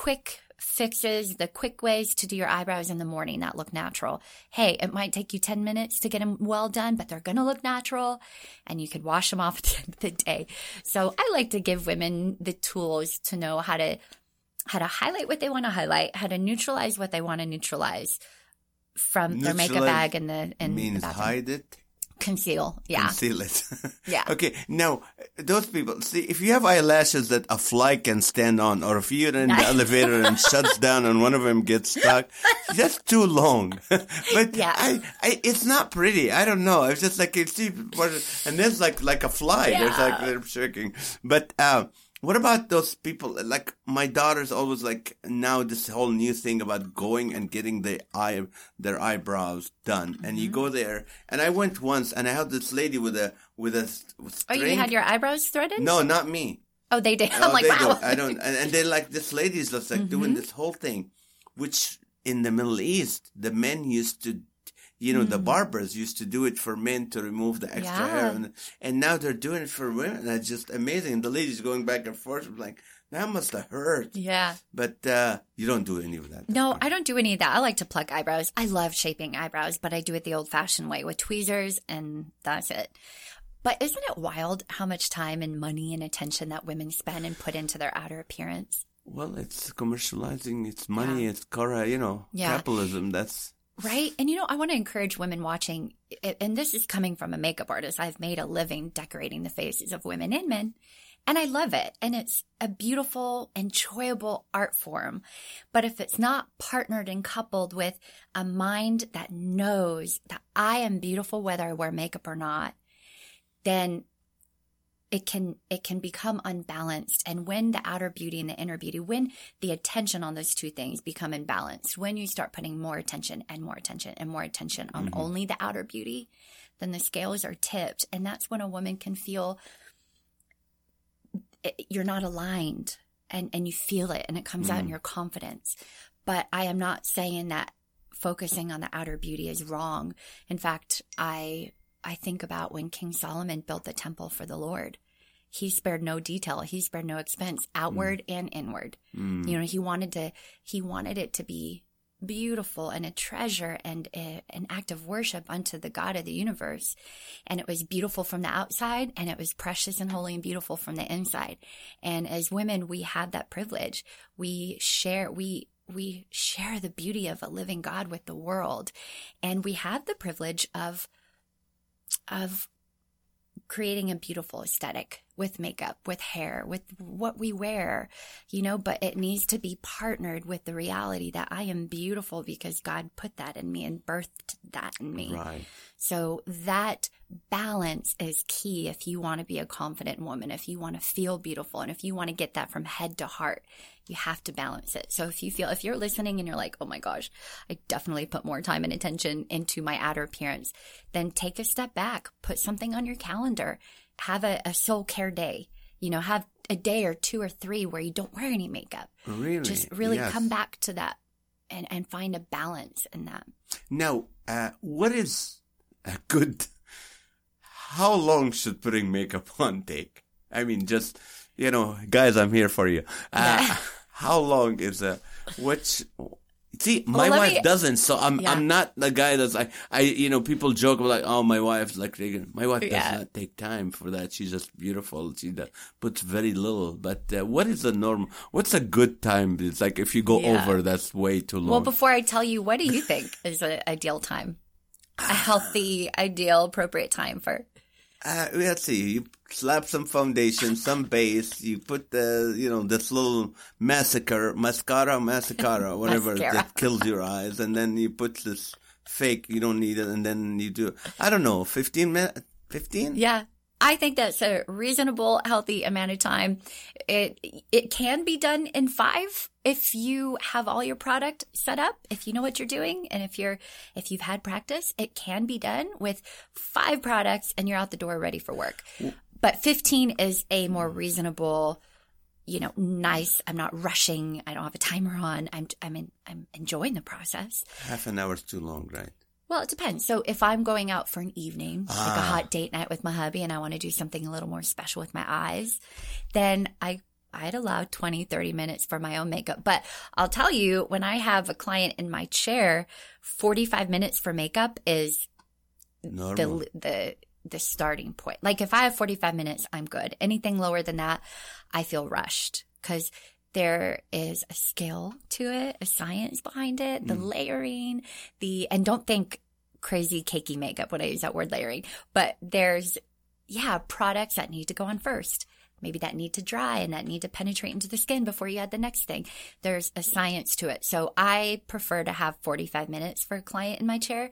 quick fixes, the quick ways to do your eyebrows in the morning that look natural. Hey, it might take you 10 minutes to get them well done, but they're going to look natural and you could wash them off at the end of the day. So I like to give women the tools to know how to how to highlight what they want to highlight, how to neutralize what they want to neutralize from their makeup Neutralize bag in the in the means bathroom. hide it conceal. Yeah. conceal it Yeah. okay now those people see if you have eyelashes that a fly can stand on or if you're in the elevator and shuts down and one of them gets stuck that's too long but Yeah. I, I it's not pretty i don't know it's just like you see and there's like like a fly there's like they're shaking but uh what about those people? Like my daughter's always like now this whole new thing about going and getting the eye their eyebrows done, and Mm-hmm. you go there. And I went once, and I had this lady with a with a Oh, you had your eyebrows threaded? no, not me. Oh, they did. Oh, I'm like, they wow. don't. I don't. And, and they're like this lady's just like Mm-hmm. doing this whole thing, which in the Middle East the men used to. You know, the barbers used to do it for men to remove the extra hair, Mm. And, and now they're doing it for women. That's just amazing. And the ladies going back and forth, like, that must have hurt. Yeah. But uh, you don't do any of that. No, I don't do any of that. I like to pluck eyebrows. I love shaping eyebrows, but I do it the old fashioned way with tweezers and that's it. But isn't it wild how much time and money and attention that women spend and put into their outer appearance? Well, it's commercializing. It's money. It's cora. You know, Yeah. capitalism. That's Right. And you know, I want to encourage women watching, and this is coming from a makeup artist. I've made a living decorating the faces of women and men. And I love it. And it's a beautiful, enjoyable art form. But if it's not partnered and coupled with a mind that knows that I am beautiful whether I wear makeup or not, then it can it can become unbalanced. And when the outer beauty and the inner beauty when the attention on those two things become imbalanced when you start putting more attention and more attention and more attention on mm-hmm. only the outer beauty then the scales are tipped. And that's when a woman can feel it- you're not aligned and and you feel it and it comes out in mm-hmm. your confidence. But i am not saying that focusing on the outer beauty is wrong. In fact i i think about when king solomon built the temple for the lord he spared no detail he spared no expense outward mm. and inward mm. you know he wanted to he wanted it to be beautiful and a treasure and a, an act of worship unto the God of the universe. And it was beautiful from the outside and it was precious and holy and beautiful from the inside. And as women, we have that privilege. We share, we, we share the beauty of a living God with the world. And we have the privilege of, of creating a beautiful aesthetic with makeup, with hair, with what we wear, you know, but it needs to be partnered with the reality that I am beautiful because God put that in me and birthed that in me. right. So that balance is key if you want to be a confident woman, if you want to feel beautiful, and if you want to get that from head to heart, you have to balance it. So if you feel, if you're listening and you're like, oh my gosh, I definitely put more time and attention into my outer appearance, then take a step back, put something on your calendar, have a, a soul care day, you know, have a day or two or three where you don't wear any makeup. Really? Just really Yes. come back to that and, and find a balance in that. Now, uh, what is a good how long should putting makeup on take? I mean, just you know, guys, I'm here for you. Uh, how long is a which? See, my let wife me- doesn't, so I'm Yeah. I'm not the guy that's like I you know people joke about like oh my wife's like Reagan. My wife Yeah. does not take time for that. She's just beautiful. She does, puts very little. But uh, what is the norm? What's a good time? It's like if you go Yeah. over, that's way too long. Well, before I tell you, what do you think is an ideal time? A healthy, ideal, appropriate time for. Uh, let's see. You slap some foundation, some base. You put the, you know, this little massacre, mascara, mascara, whatever Mascara. that kills your eyes, and then you put this fake. You don't need it, and then you do. I don't know, fifteen minutes. Fifteen. Yeah. I think that's a reasonable, healthy amount of time. It it can be done in five if you have all your product set up, if you know what you're doing, and if you're if you've had practice, it can be done with five products and you're out the door ready for work. But 15 is a more reasonable, you know, nice. I'm not rushing. I don't have a timer on. I'm I'm in, I'm enjoying the process. Half an hour's too long, right? Well, it depends. So if I'm going out for an evening, like a Ah. hot date night with my hubby and I want to do something a little more special with my eyes, then I I'd allow 20, 30 minutes for my own makeup. But I'll tell you, when I have a client in my chair, 45 minutes for makeup is Normal. the the the starting point. Like if I have 45 minutes, I'm good. Anything lower than that, I feel rushed cuz there is a skill to it, a science behind it, the mm. layering, the and don't think crazy cakey makeup when I use that word layering, but there's yeah, products that need to go on first. Maybe that need to dry and that need to penetrate into the skin before you add the next thing. There's a science to it. So I prefer to have 45 minutes for a client in my chair.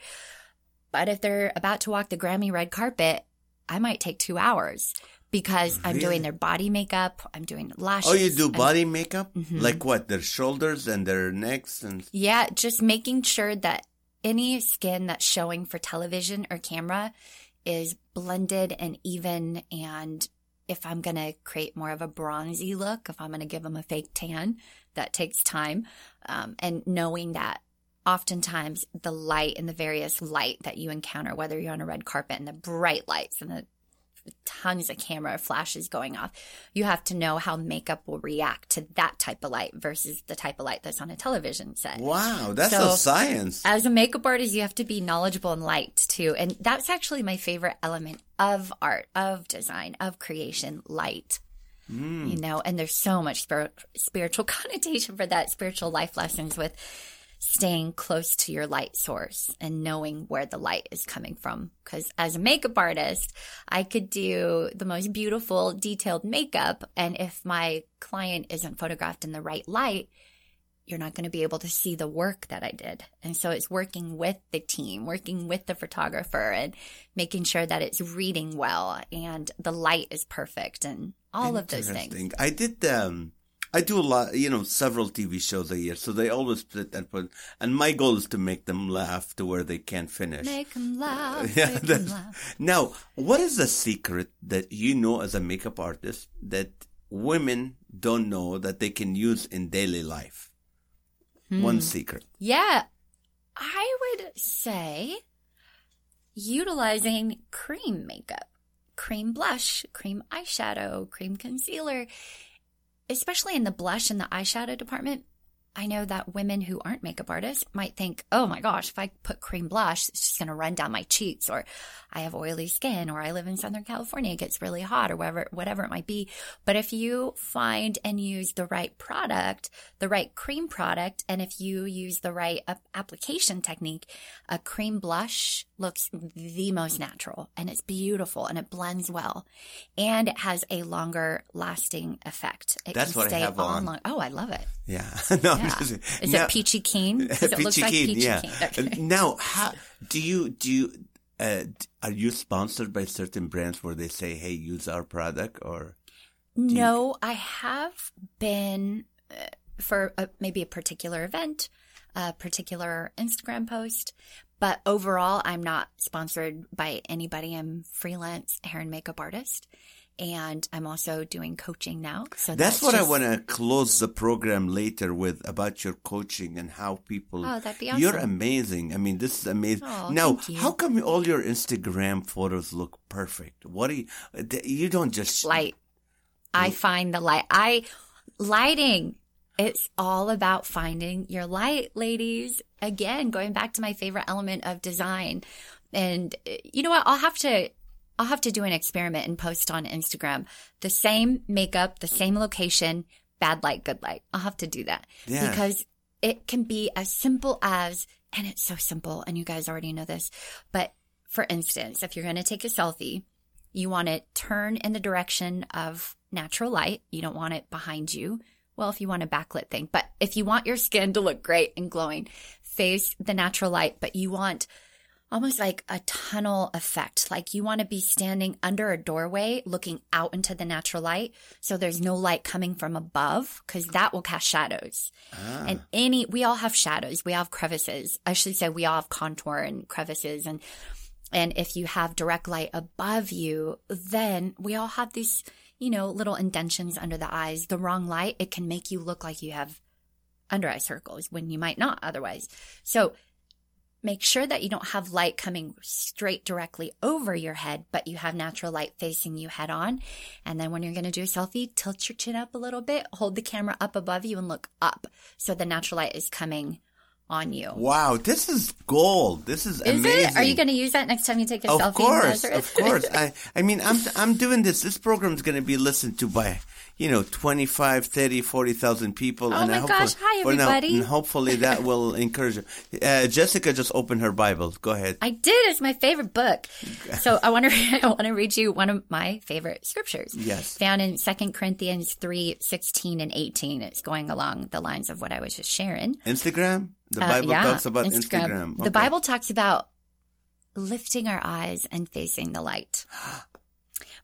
But if they're about to walk the Grammy red carpet, I might take two hours because I'm Really? doing their body makeup. I'm doing lashes. Oh, you do I'm- body makeup? Mm-hmm. Like what? Their shoulders and their necks and Yeah, just making sure that any skin that's showing for television or camera is blended and even. And if I'm going to create more of a bronzy look, if I'm going to give them a fake tan, that takes time. Um, and knowing that oftentimes the light and the various light that you encounter, whether you're on a red carpet and the bright lights and the tons of camera flashes going off. You have to know how makeup will react to that type of light versus the type of light that's on a television set. wow, that's So- a science. As a makeup artist, you have to be knowledgeable in light too. And that's actually my favorite element of art, of design, of creation, light. Hmm. You know, and there's so much spir- spiritual connotation for that, spiritual life lessons with staying close to your light source and knowing where the light is coming from. Because as a makeup artist, I could do the most beautiful, detailed makeup. And if my client isn't photographed in the right light, you're not going to be able to see the work that I did. And so it's working with the team, working with the photographer and making sure that it's reading well and the light is perfect and all of those things. I did. Um, I do a lot. You know, several TV shows a year, so they always split and put. And my goal is to make them laugh to where they can't finish. Make them laugh. Yeah, make 'em that's- laugh. Now, what is the secret that you know as a makeup artist that women don't know that they can use in daily life? Hmm. One secret. Yeah, I would say utilizing cream makeup, cream blush, cream eyeshadow, cream concealer, especially in the blush and the eyeshadow department. I know that women who aren't makeup artists might think, oh my gosh, if I put cream blush, it's just going to run down my cheeks, or I have oily skin, or I live in Southern California, it gets really hot, or whatever, whatever it might be. But if you find and use the right product, the right cream product, and if you use the right uh, application technique, a cream blush looks the most natural and it's beautiful and it blends well and it has a longer lasting effect. It That's can what I have on. long. Oh, I love it. Yeah. no, I'm Yeah. just- Is now- it peachy keen? It looks like Keen, peachy yeah. keen. Okay. Now, how do you do you uh, are you sponsored by certain brands where they say, "Hey, use our product"? Or No, I have been uh, for a, maybe a particular event, a particular Instagram post, but overall, I'm not sponsored by anybody. I'm freelance hair and makeup artist. and I'm also doing coaching now. So That's, what just- I want to close the program later with about your coaching and how people. Oh, that'd be awesome. You're amazing. I mean, this is amazing. Oh, now, thank you. how come all your Instagram photos look perfect? What do you? You don't just light. I hmm? find the light. I lighting. It's all about finding your light, ladies. Again, going back to my favorite element of design. And uh, you know what? I'll have to I'll have to do an experiment and post on Instagram. The same makeup, the same location, bad light, good light. I'll have to do that. Yeah. Because it can be as simple as and it's so simple and you guys already know this. But for instance, if you're going to take a selfie, you want to turn in the direction of natural light. You don't want it behind you. Well, if you want a backlit thing, but if you want your skin to look great and glowing, face the natural light, but you want almost like a tunnel effect. Like you want to be standing under a doorway looking out into the natural light. So there's no light coming from above because that will cast shadows. Ah. And any, we all have shadows. We all have crevices. I should say we all have contour and crevices and and if you have direct light above you, then we all have these, you know, little indentions under the eyes. The wrong light, it can make you look like you have under eye circles when you might not otherwise. So make sure that you don't have light coming straight directly over your head, but you have natural light facing you head on. And then when you're going to do a selfie, tilt your chin up a little bit, hold the camera up above you and look up. So the natural light is coming on you. Wow, this is gold. This is, Is amazing. it? Are you going to use that next time you take a selfie? Of course, of course. I, I mean, I'm, I'm doing this. This program is going to be listened to by, you know, 25, 30, 40,000 people. Oh and my gosh. Hi, well, now- everybody. and hopefully that will encourage you. Uh, Jessica just opened her Bible. Go ahead. I did. It's my favorite book. So I want to I want to read you one of my favorite scriptures. Yes. Found in 2 Corinthians 3, 16 and 18. It's going along the lines of what I was just sharing. Instagram? The Uh, Bible yeah, talks about Instagram. The Okay. Bible talks about lifting our eyes and facing the light.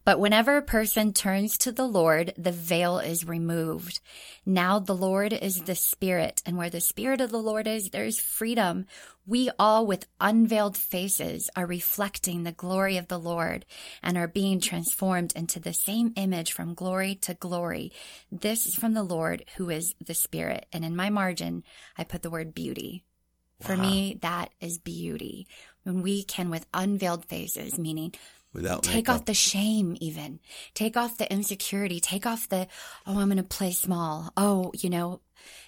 But whenever a person turns to the Lord, the veil is removed. Now the Lord is the Spirit, and where the Spirit of the Lord is, there is freedom. We all with unveiled faces are reflecting the glory of the Lord and are being transformed into the same image from glory to glory. This is from the Lord who is the Spirit. And in my margin, I put the word beauty. For me, that is beauty. When we can, with unveiled faces, meaning Without take makeup. off the shame, even take off the insecurity, take off the, oh, I'm going to play small. Oh, you know,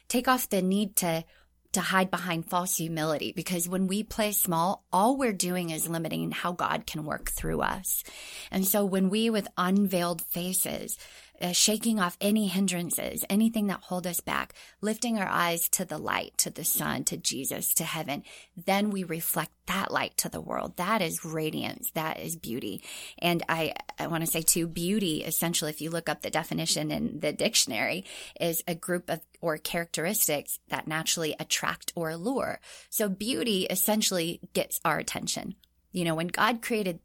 take off the need to, to hide behind false humility because when we play small, all we're doing is limiting how God can work through us. And so when we with unveiled faces, uh, shaking off any hindrances, anything that hold us back, lifting our eyes to the light, to the sun, to Jesus, to heaven, then we reflect that light to the world. That is radiance. That is beauty. And I, I want to say too, beauty essentially, if you look up the definition in the dictionary, is a group of or characteristics that naturally attract or allure. So beauty essentially gets our attention. You know, when God created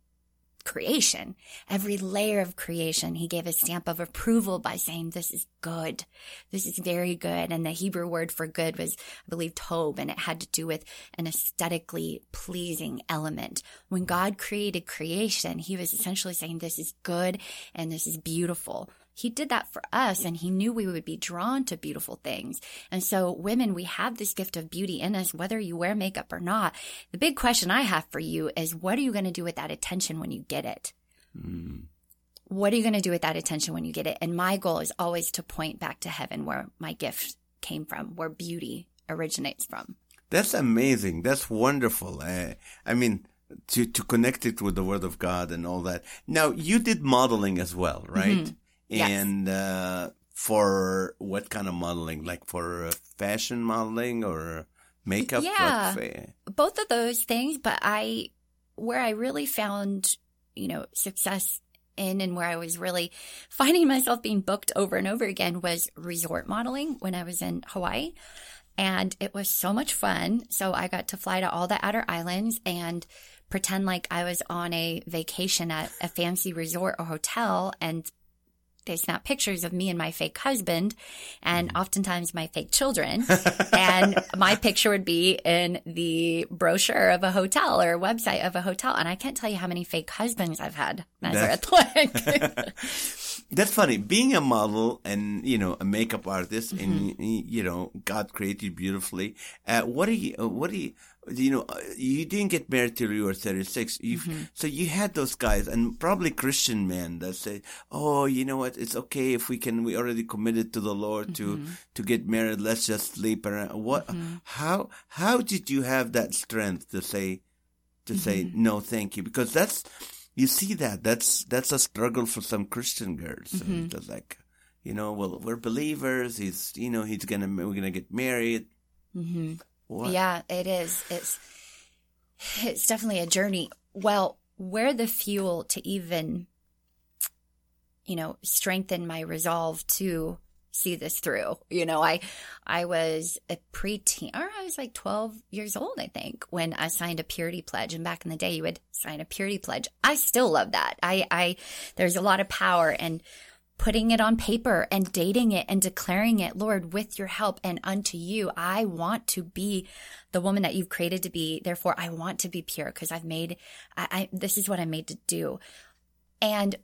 creation, every layer of creation, he gave a stamp of approval by saying, this is good. This is very good. And the Hebrew word for good was, I believe, tob, and it had to do with an aesthetically pleasing element. When God created creation, he was essentially saying, this is good and this is beautiful. He did that for us and he knew we would be drawn to beautiful things. And so women, we have this gift of beauty in us, whether you wear makeup or not. The big question I have for you is what are you going to do with that attention when you get it? What are you going to do with that attention when you get it? And my goal is always to point back to heaven where my gift came from, where beauty originates from. That's amazing. That's wonderful. Uh, I mean, to, to connect it with the Word of God and all that. Now, you did modeling as well, right? Mm-hmm. Yes. And uh, for what kind of modeling? Like for fashion modeling or makeup? Yeah. Both of those things, but I, where I really found, you know, success in and where I was really finding myself being booked over and over again was resort modeling when I was in Hawaii. And it was so much fun. So I got to fly to all the outer islands and pretend like I was on a vacation at a fancy resort or hotel and they snap pictures of me and my fake husband and oftentimes my fake children. and my picture would be in the brochure of a hotel or a website of a hotel. And I can't tell you how many fake husbands I've had, Nazareth. Like, That's funny. Being a model and you know a makeup artist, and Mm-hmm. y- you know God created you beautifully. Uh, what do you? uh, What do you? You know, uh, you didn't get married till you were 36. you Mm-hmm. So you had those guys, and probably Christian men that say, "Oh, you know what? It's okay if we can. We already committed to the Lord to Mm-hmm. to get married. Let's just sleep around." What? How? How did you have that strength to say? to say Mm-hmm. no thank you because that's you see that that's that's a struggle for some christian girls Mm-hmm. It's like you know well we're believers he's you know he's gonna we're gonna get married Mhm. What Yeah, it is. It's it's definitely a journey. Well, where the fuel to even you know, strengthen my resolve to see this through. You know, I I was a preteen or I was like 12 years old, I think, when I signed a purity pledge. And back in the day you would sign a purity pledge. I still love that. I I there's a lot of power and putting it on paper and dating it and declaring it, Lord, with your help and unto you, I want to be the woman that you've created to be. Therefore, I want to be pure because I've made, I, I, this is what I'm made to do. And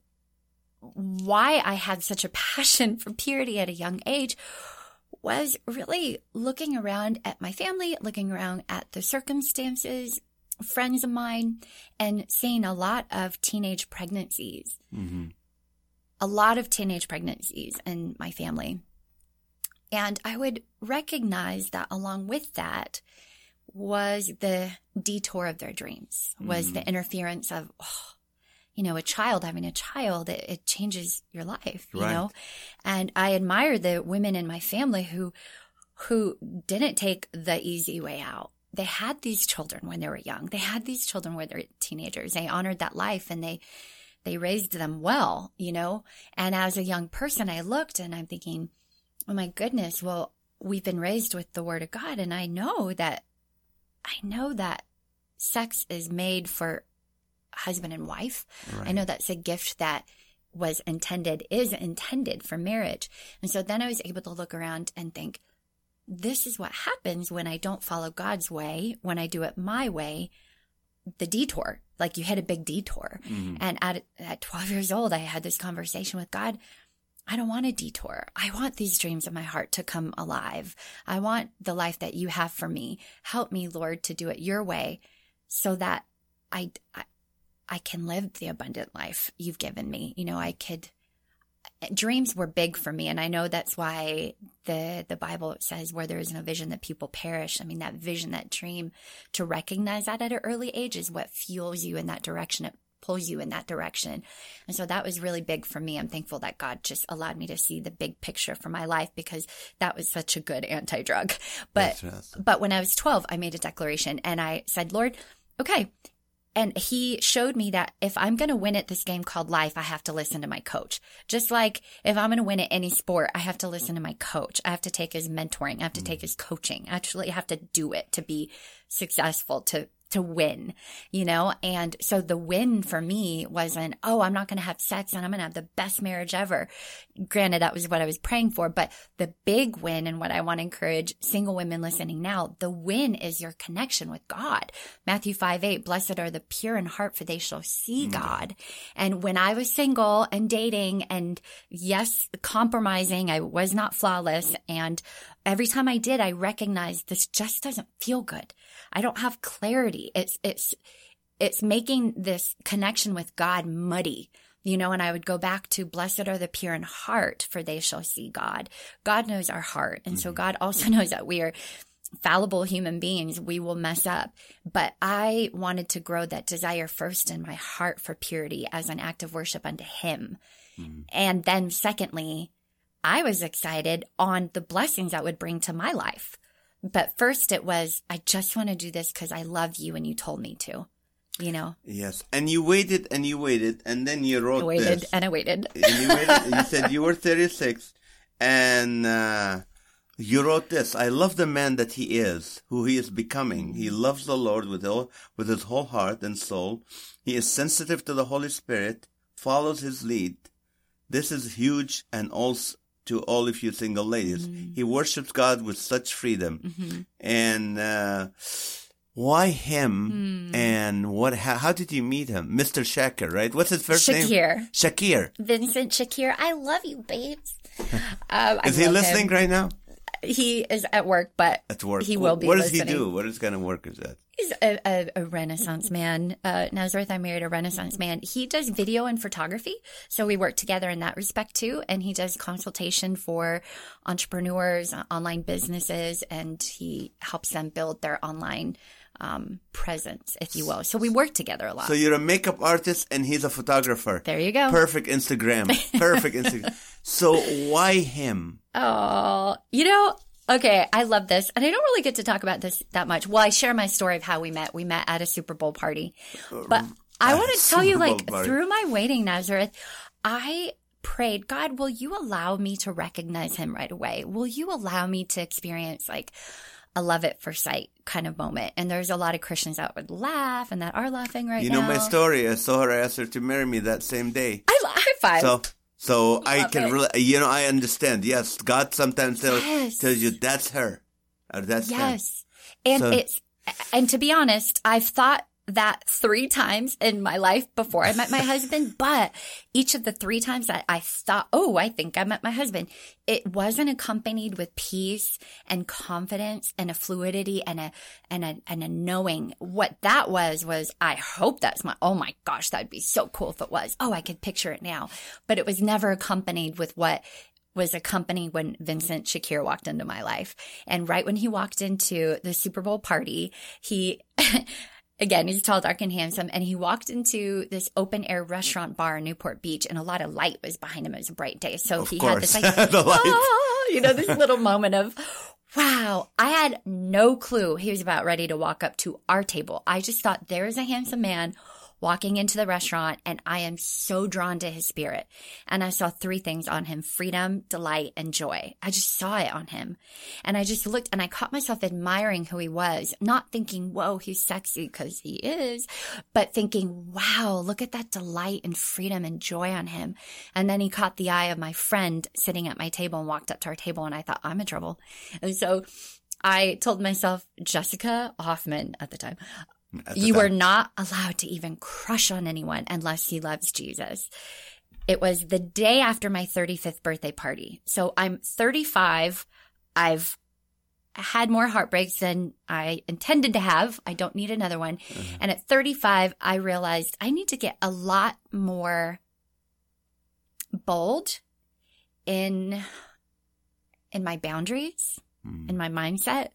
why I had such a passion for purity at a young age was really looking around at my family, looking around at the circumstances, friends of mine, and seeing a lot of teenage pregnancies hmm a lot of teenage pregnancies in my family. And I would recognize that along with that was the detour of their dreams, was the mm. interference of, oh, you know, a child having a child, it, it changes your life, you Right. know? And I admire the women in my family who, who didn't take the easy way out. They had these children when they were young. They had these children when they were teenagers. They honored that life and they, they raised them well, you know? And as a young person, I looked and I'm thinking, oh my goodness, well, we've been raised with the word of God. And I know that, I know that sex is made for husband and wife. I know that's a gift that was intended, is intended for marriage. And so then I was able to look around and think, this is what happens when I don't follow God's way, when I do it my way, the detour. Like you hit a big detour. Mm-hmm. And at, at 12 years old, I had this conversation with God. I don't want a detour. I want these dreams of my heart to come alive. I want the life that you have for me. Help me, Lord, to do it your way so that I, I, I can live the abundant life you've given me. You know, I could, dreams were big for me. And I know that's why the, the Bible says where there is no vision that people perish. I mean, that vision, that dream to recognize that at an early age is what fuels you in that direction. It pulls you in that direction. And so that was really big for me. I'm thankful that God just allowed me to see the big picture for my life because that was such a good anti drug. But, but when I was 12, I made a declaration and I said, Lord, okay. And he showed me that if I'm going to win at this game called life, I have to listen to my coach. Just like if I'm going to win at any sport, I have to listen to my coach. I have to take his mentoring. I have to hmm. take his coaching. I actually have to do it to be successful, to to win, you know? And so the win for me wasn't, oh, I'm not going to have sex and I'm going to have the best marriage ever. Granted, that was what I was praying for, but the big win and what I want to encourage single women listening now, the win is your connection with God. Matthew 5, 8, blessed are the pure in heart for they shall see mm. God. And when I was single and dating and yes, compromising, I was not flawless. And every time I did, I recognized this just doesn't feel good. I don't have clarity. It's, it's, it's making this connection with God muddy. You know, and I would go back to blessed are the pure in heart, for they shall see God. God knows our heart. And so mm-hmm. God also knows that we are fallible human beings. We will mess up. But I wanted to grow that desire first in my heart for purity as an act of worship unto Him. Mm-hmm. And then secondly, I was excited on the blessings that would bring to my life. But first it was, I just want to do this because I love you and you told me to, you know, Yes, and you waited and you waited, and then you wrote I waited this. and I waited. And you waited. you said you were 36, and uh, you wrote this. I love the man that he is, who he is becoming. He loves the Lord with all, with his whole heart and soul. He is sensitive to the Holy Spirit, follows his lead, this is huge and also to all of you single ladies. Mm-hmm. He worships God with such freedom. And, uh, why him? Hmm. And what, how, how did you meet him? Mr. Shakir, right? What's his first name? Shakir. Shakir. Vincent Shakir, I love you, babes. Um, I Is he listening him. right now? He is at work, but At work. He will be What does listening. he do? What is kind of work is that? He's a, a, a Renaissance man. Uh, Nazareth, I married a Renaissance man. He does video and photography. So we work together in that respect too. And he does consultation for entrepreneurs, uh, online businesses, and he helps them build their online um, presence, if you will. So we work together a lot. So you're a makeup artist and he's a photographer. there you go. Perfect Instagram. Perfect Instagram. So why him? Oh, you know, okay, I love this. And I don't really get to talk about this that much. Well, I share my story of how we met. We met at a Super Bowl party. Uh, but I want to tell you, like, party. through my waiting, Nazareth, I prayed, God, will you allow me to recognize him right away? Will you allow me to experience, like, a love at first sight kind of moment? And there's a lot of Christians that would laugh and that are laughing right now. You now. know my story. I saw her. I asked her to marry me that same day. I high five. So, so I can it. really, you know, I understand. Yes, God sometimes tells, Yes. tells you that's her. Or that's him. Yes. And So- it's, and to be honest, I've thought that three times in my life before I met my husband, but each of the three times that I thought, oh, I think I met my husband, it wasn't accompanied with peace and confidence and a fluidity and a, and a, and a knowing what that was, was I hope that's my, oh my gosh, that'd be so cool if it was. Oh, I could picture it now, but it was never accompanied with what was accompanied when Vincent Shakir walked into my life. And right when he walked into the Super Bowl party, he, again, he's tall, dark, and handsome. And he walked into this open air restaurant bar in Newport Beach and a lot of light was behind him. It was a bright day. So Of he had this like, The light. "Ah," you know, this little moment of, wow, I had no clue he was about ready to walk up to our table. I just thought there's a handsome man walking into the restaurant and I am so drawn to his spirit. And I saw three things on him, freedom, delight, and joy. I just saw it on him. And I just looked and I caught myself admiring who he was, not thinking, whoa, he's sexy because he is, but thinking, wow, look at that delight and freedom and joy on him. And then he caught the eye of my friend sitting at my table and walked up to our table and I thought, I'm in trouble. And so I told myself, Jessica Hoffman at the time, you time. are not allowed to even crush on anyone unless he loves Jesus. It was the day after my 35th birthday party. So I'm 35. I've had more heartbreaks than I intended to have. I don't need another one. And at 35, I realized I need to get a lot more bold in in my boundaries, Mm. in my mindset.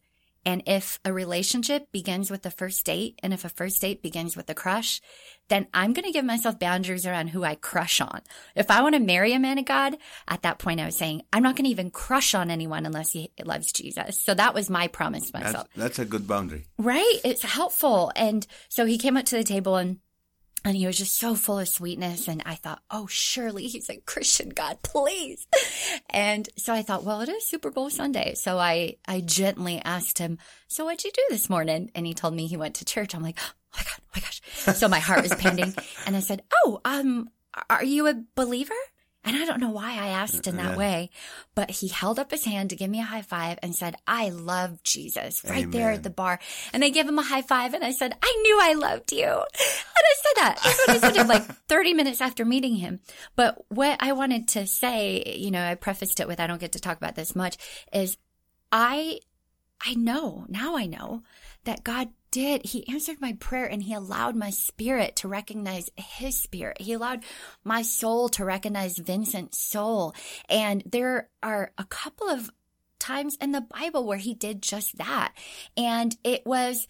And if a relationship begins with the first date and if a first date begins with a crush, then I'm going to give myself boundaries around who I crush on. If I want to marry a man of God, at that point I was saying, I'm not going to even crush on anyone unless he loves Jesus. So that was my promise to myself. That's, that's a good boundary. Right. It's helpful. And so he came up to the table and and he was just so full of sweetness. And I thought, oh, surely he's a Christian God, please. And so I thought, well, it is Super Bowl Sunday. So I, I gently asked him, so what'd you do this morning? And he told me he went to church. I'm like, oh my God, oh my gosh. So my heart was pounding. And I said, oh, um, are you a believer? And I don't know why I asked in that Yeah. way, but he held up his hand to give me a high five and said, I love Jesus right there at the bar. And I gave him a high five and I said, I knew I loved you. And I said that. That's what I said him like 30 minutes after meeting him. But what I wanted to say, you know, I prefaced it with, I don't get to talk about this much is I, I know, now I know that God did. He answered my prayer and he allowed my spirit to recognize his spirit. He allowed my soul to recognize Vincent's soul. And there are a couple of times in the Bible where he did just that. And it was,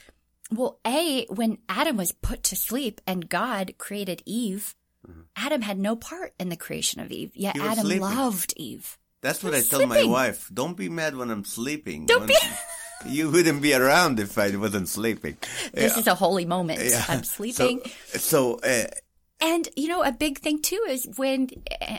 well, A, when Adam was put to sleep and God created Eve, Adam had no part in the creation of Eve, yet Mm-hmm. Adam sleeping. loved Eve. That's what I tell my wife. Don't be mad when I'm sleeping. Don't When- be- You wouldn't be around if I wasn't sleeping. This is a holy moment. Yeah. I'm sleeping. So, so uh, And you know, a big thing too is when,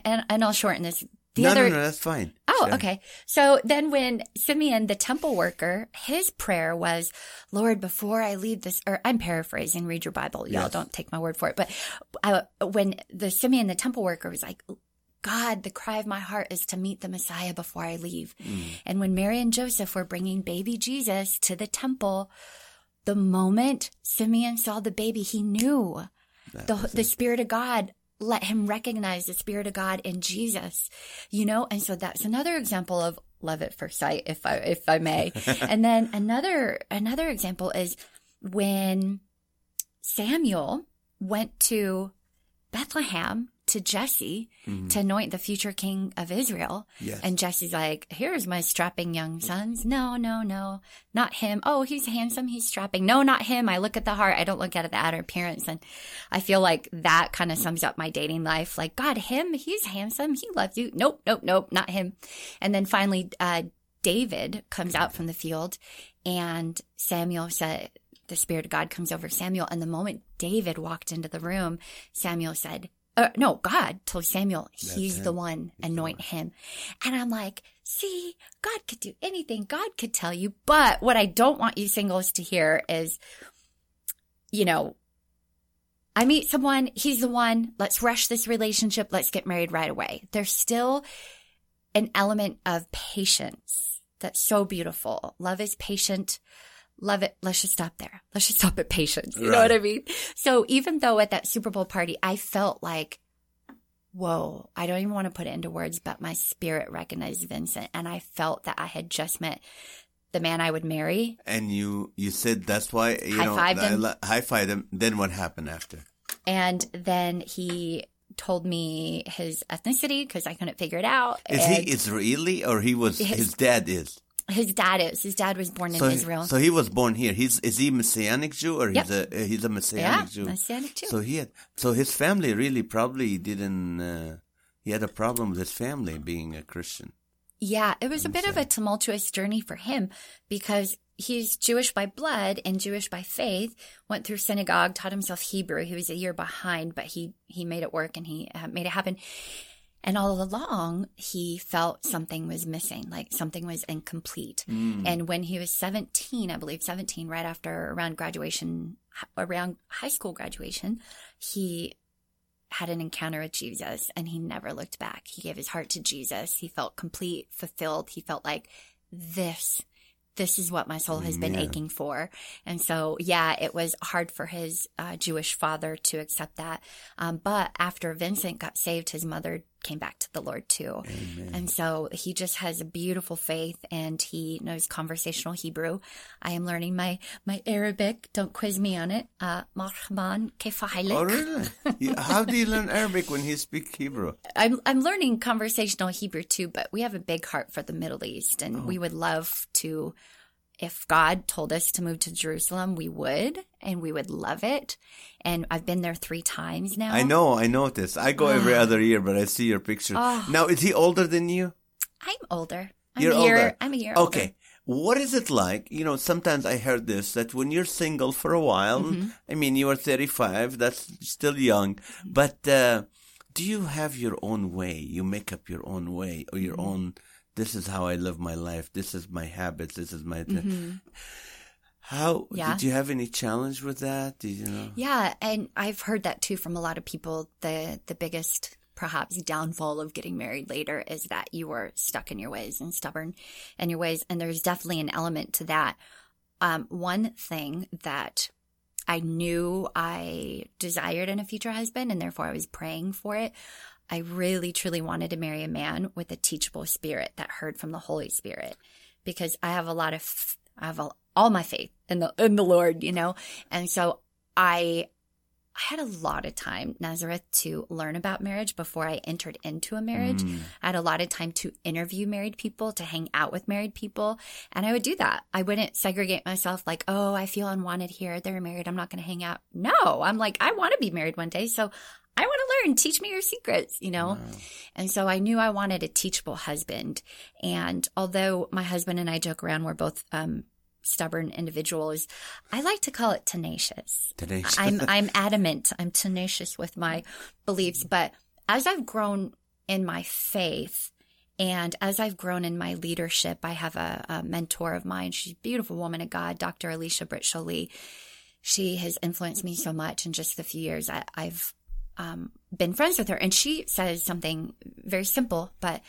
and, and I'll shorten this. The no, other, no, no, that's fine. oh, Sure. okay. So then when Simeon, the temple worker, his prayer was, Lord, before I leave this, or I'm paraphrasing, read your Bible. Y'all Yes. don't take my word for it. But uh, when the Simeon, the temple worker was like, God, the cry of my heart is to meet the Messiah before I leave. Mm. And when Mary and Joseph were bringing baby Jesus to the temple, the moment Simeon saw the baby, he knew the, the Spirit of God let him recognize the Spirit of God in Jesus, you know? And so that's another example of love at first sight, if I, if I may. and then another, another example is when Samuel went to Bethlehem to Jesse to anoint the future king of Israel. Yes. And Jesse's like, here's my strapping young sons. No, no, no, not him. Oh, he's handsome. He's strapping. No, not him. I look at the heart. I don't look at the outer appearance. And I feel like that kind of sums up my dating life. Like, God, him, he's handsome. He loves you. Nope, nope, nope, not him. And then finally, uh, David comes out from the field and Samuel said, the Spirit of God comes over Samuel. And the moment David walked into the room, Samuel said, uh, no, God told Samuel, he's the one, anoint him. And I'm like, see, God could do anything. God could tell you. But what I don't want you singles to hear is, you know, I meet someone, he's the one, let's rush this relationship, let's get married right away. There's still an element of patience that's so beautiful. Love is patient. Love it. Let's just stop there. Let's just stop at patience. You know what I mean? So even though at that Super Bowl party, I felt like, whoa, I don't even want to put it into words, but my spirit recognized Vincent and I felt that I had just met the man I would marry. And you you said that's why you know High-fived I him. high-fived him. Then what happened after? And then he told me his ethnicity because I couldn't figure it out. Is And he Israeli or he was His- his dad is? His dad is. His dad was born in So, Israel. so he was born here. He's is he Messianic Jew or Yep. he's a he's a Messianic yeah, Jew? Messianic Jew. So he had so his family really probably didn't. Uh, he had a problem with his family being a Christian. Yeah, it was a bit of a tumultuous journey for him because he's Jewish by blood and Jewish by faith. Went through synagogue, taught himself Hebrew. He was a year behind, but he he made it work and he uh, made it happen. And all along, he felt something was missing, like something was incomplete. And when he was 17, I believe 17, right after around graduation, around high school graduation, he had an encounter with Jesus and he never looked back. He gave his heart to Jesus. He felt complete, fulfilled. He felt like this, this is what my soul has been aching for. And so, yeah, it was hard for his uh, Jewish father to accept that. Um, but after Vincent got saved, his mother came back to the Lord too. Amen. And so he just has a beautiful faith and he knows conversational Hebrew. I am learning my, my Arabic. Don't quiz me on it. Uh, Oh, really? How do you learn Arabic when you speak Hebrew? I'm, I'm learning conversational Hebrew too, but we have a big heart for the Middle East and oh. we would love to if God told us to move to Jerusalem, we would, and we would love it. And I've been there three times now. I know, I notice. I go every other year, but I see your picture. Now, is he older than you? I'm older. I'm You're a year. older. I'm a year. older. Okay. What is it like? You know, sometimes I heard this that when you're single for a while, Mm-hmm. I mean, you are 35, that's still young, but uh, do you have your own way? You make up your own way or your Mm-hmm. own, this is how I live my life, this is my habits, this is my. How Mm-hmm. Yeah. did you have any challenge with that? Did you know? Yeah, and I've heard that too from a lot of people. The the biggest perhaps downfall of getting married later is that you were stuck in your ways and stubborn in your ways, and there's definitely an element to that. Um, one thing that I knew I desired in a future husband, and therefore I was praying for it. I really truly wanted to marry a man with a teachable spirit that heard from the Holy Spirit, because I have a lot of I have a, all my faith in the in the Lord, you know, and so I I had a lot of time, Nazareth, to learn about marriage before I entered into a marriage. Mm. I had a lot of time to interview married people, to hang out with married people. And I would do that. I wouldn't segregate myself like, oh, I feel unwanted here. They're married. I'm not going to hang out. No, I'm like, I want to be married one day. So I want to learn. Teach me your secrets, you know? And so I knew I wanted a teachable husband. And although my husband and I joke around, we're both, um, stubborn individuals. I like to call it tenacious. Tenacious. I'm I'm adamant. I'm tenacious with my beliefs, but as I've grown in my faith and as I've grown in my leadership, I have a, a mentor of mine. She's a beautiful woman of God, Dr. Alicia Britt Chole. She has influenced me so much in just the few years I, I've um, been friends with her, and she says something very simple, but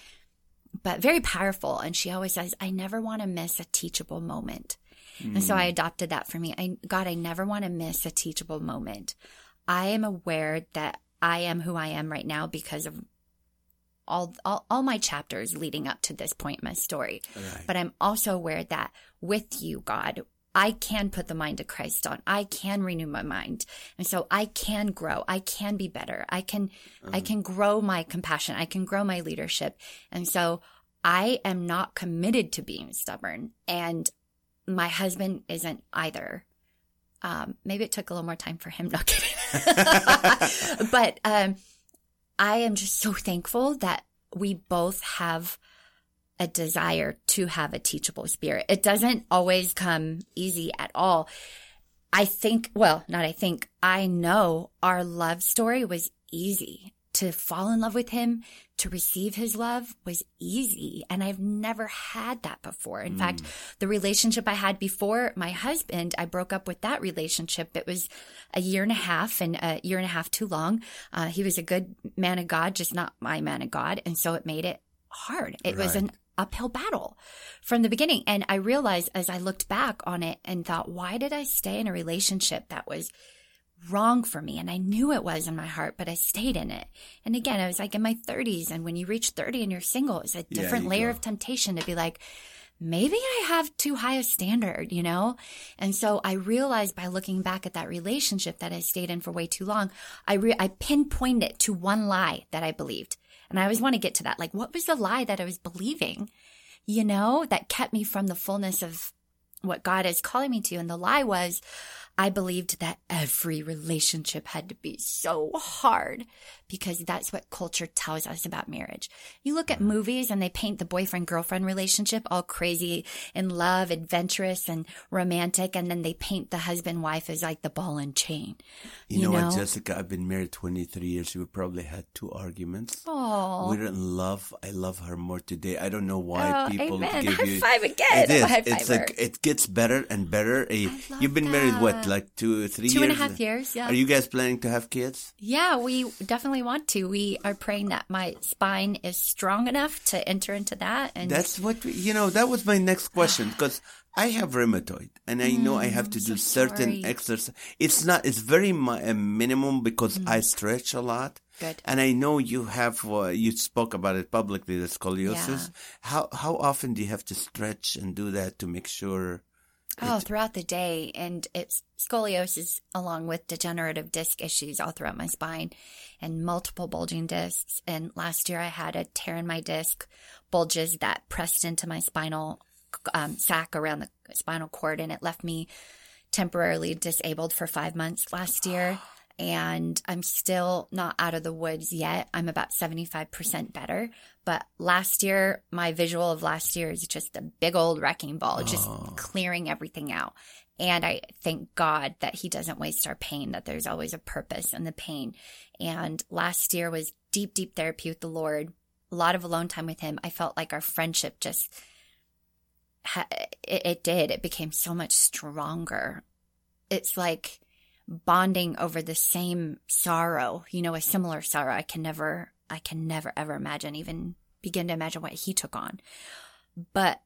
but very powerful. And she always says, "I never want to miss a teachable moment." And so I adopted that for me. I, God, I never want to miss a teachable moment. I am aware that I am who I am right now because of all, all, all my chapters leading up to this point in my story. Right. But I'm also aware that with you, God, I can put the mind of Christ on. I can renew my mind. And so I can grow. I can be better. I can, I can grow my compassion. I can grow my leadership. And so I am not committed to being stubborn and my husband isn't either. Um, maybe it took a little more time for him. Not kidding. but, um, I am just so thankful that we both have a desire to have a teachable spirit. It doesn't always come easy at all. I think, well, not I think, I know our love story was easy. To fall in love with him, to receive his love was easy. And I've never had that before. In fact, the relationship I had before my husband, I broke up with that relationship. It was a year and a half and a year and a half too long. Uh, he was a good man of God, just not my man of God. And so it made it hard. It was Right. an uphill battle from the beginning. And I realized as I looked back on it and thought, why did I stay in a relationship that was wrong for me? And I knew it was in my heart, but I stayed in it. And again, I was like in my 30s. And when you reach 30 and you're single, it's a different you layer go. of temptation to be like, maybe I have too high a standard, you know? And so I realized by looking back at that relationship that I stayed in for way too long, I re- I pinpointed it to one lie that I believed. And I always want to get to that. Like, what was the lie that I was believing, you know, that kept me from the fullness of what God is calling me to? And the lie was, I believed that every relationship had to be so hard because that's what culture tells us about marriage. You look at mm-hmm. movies and they paint the boyfriend girlfriend relationship all crazy in love, adventurous and romantic. And then they paint the husband wife as like the ball and chain. You, You know, know? what, Jessica? I've been married 23 years. We probably had two arguments. Oh, We're in love. I love her more today. I don't know why Oh, people amen. give High you. five again. It is. High it's like it gets better and better. Love You've been married what, like two, three Two years? and a half years, yeah. Are you guys planning to have kids? Yeah, we definitely want to. We are praying that my spine is strong enough to enter into that. And That's what we, you know. That was my next question because I have rheumatoid and I know I have to do Mm, so certain sorry. exercise. It's not. It's very mi- uh, minimum because I stretch a lot. Mm. Good. And I know you have. Uh, you spoke about it publicly. The scoliosis. How how often do you have to stretch and do that to make sure? Oh, throughout the day, and it's scoliosis along with degenerative disc issues all throughout my spine, and multiple bulging discs. And last year I had a tear in my disc, bulges that pressed into my spinal um, sac around the spinal cord, and it left me temporarily disabled for five months last year. And I'm still not out of the woods yet. I'm about 75% better. But last year, my visual of last year is just a big old wrecking ball, just oh. clearing everything out. And I thank God that He doesn't waste our pain, that there's always a purpose in the pain. And last year was deep, deep therapy with the Lord, a lot of alone time with Him. I felt like our friendship just, it, it did. It became so much stronger. It's like bonding over the same sorrow, you know, a similar sorrow. I can never, I can never ever imagine, even begin to imagine what he took on. But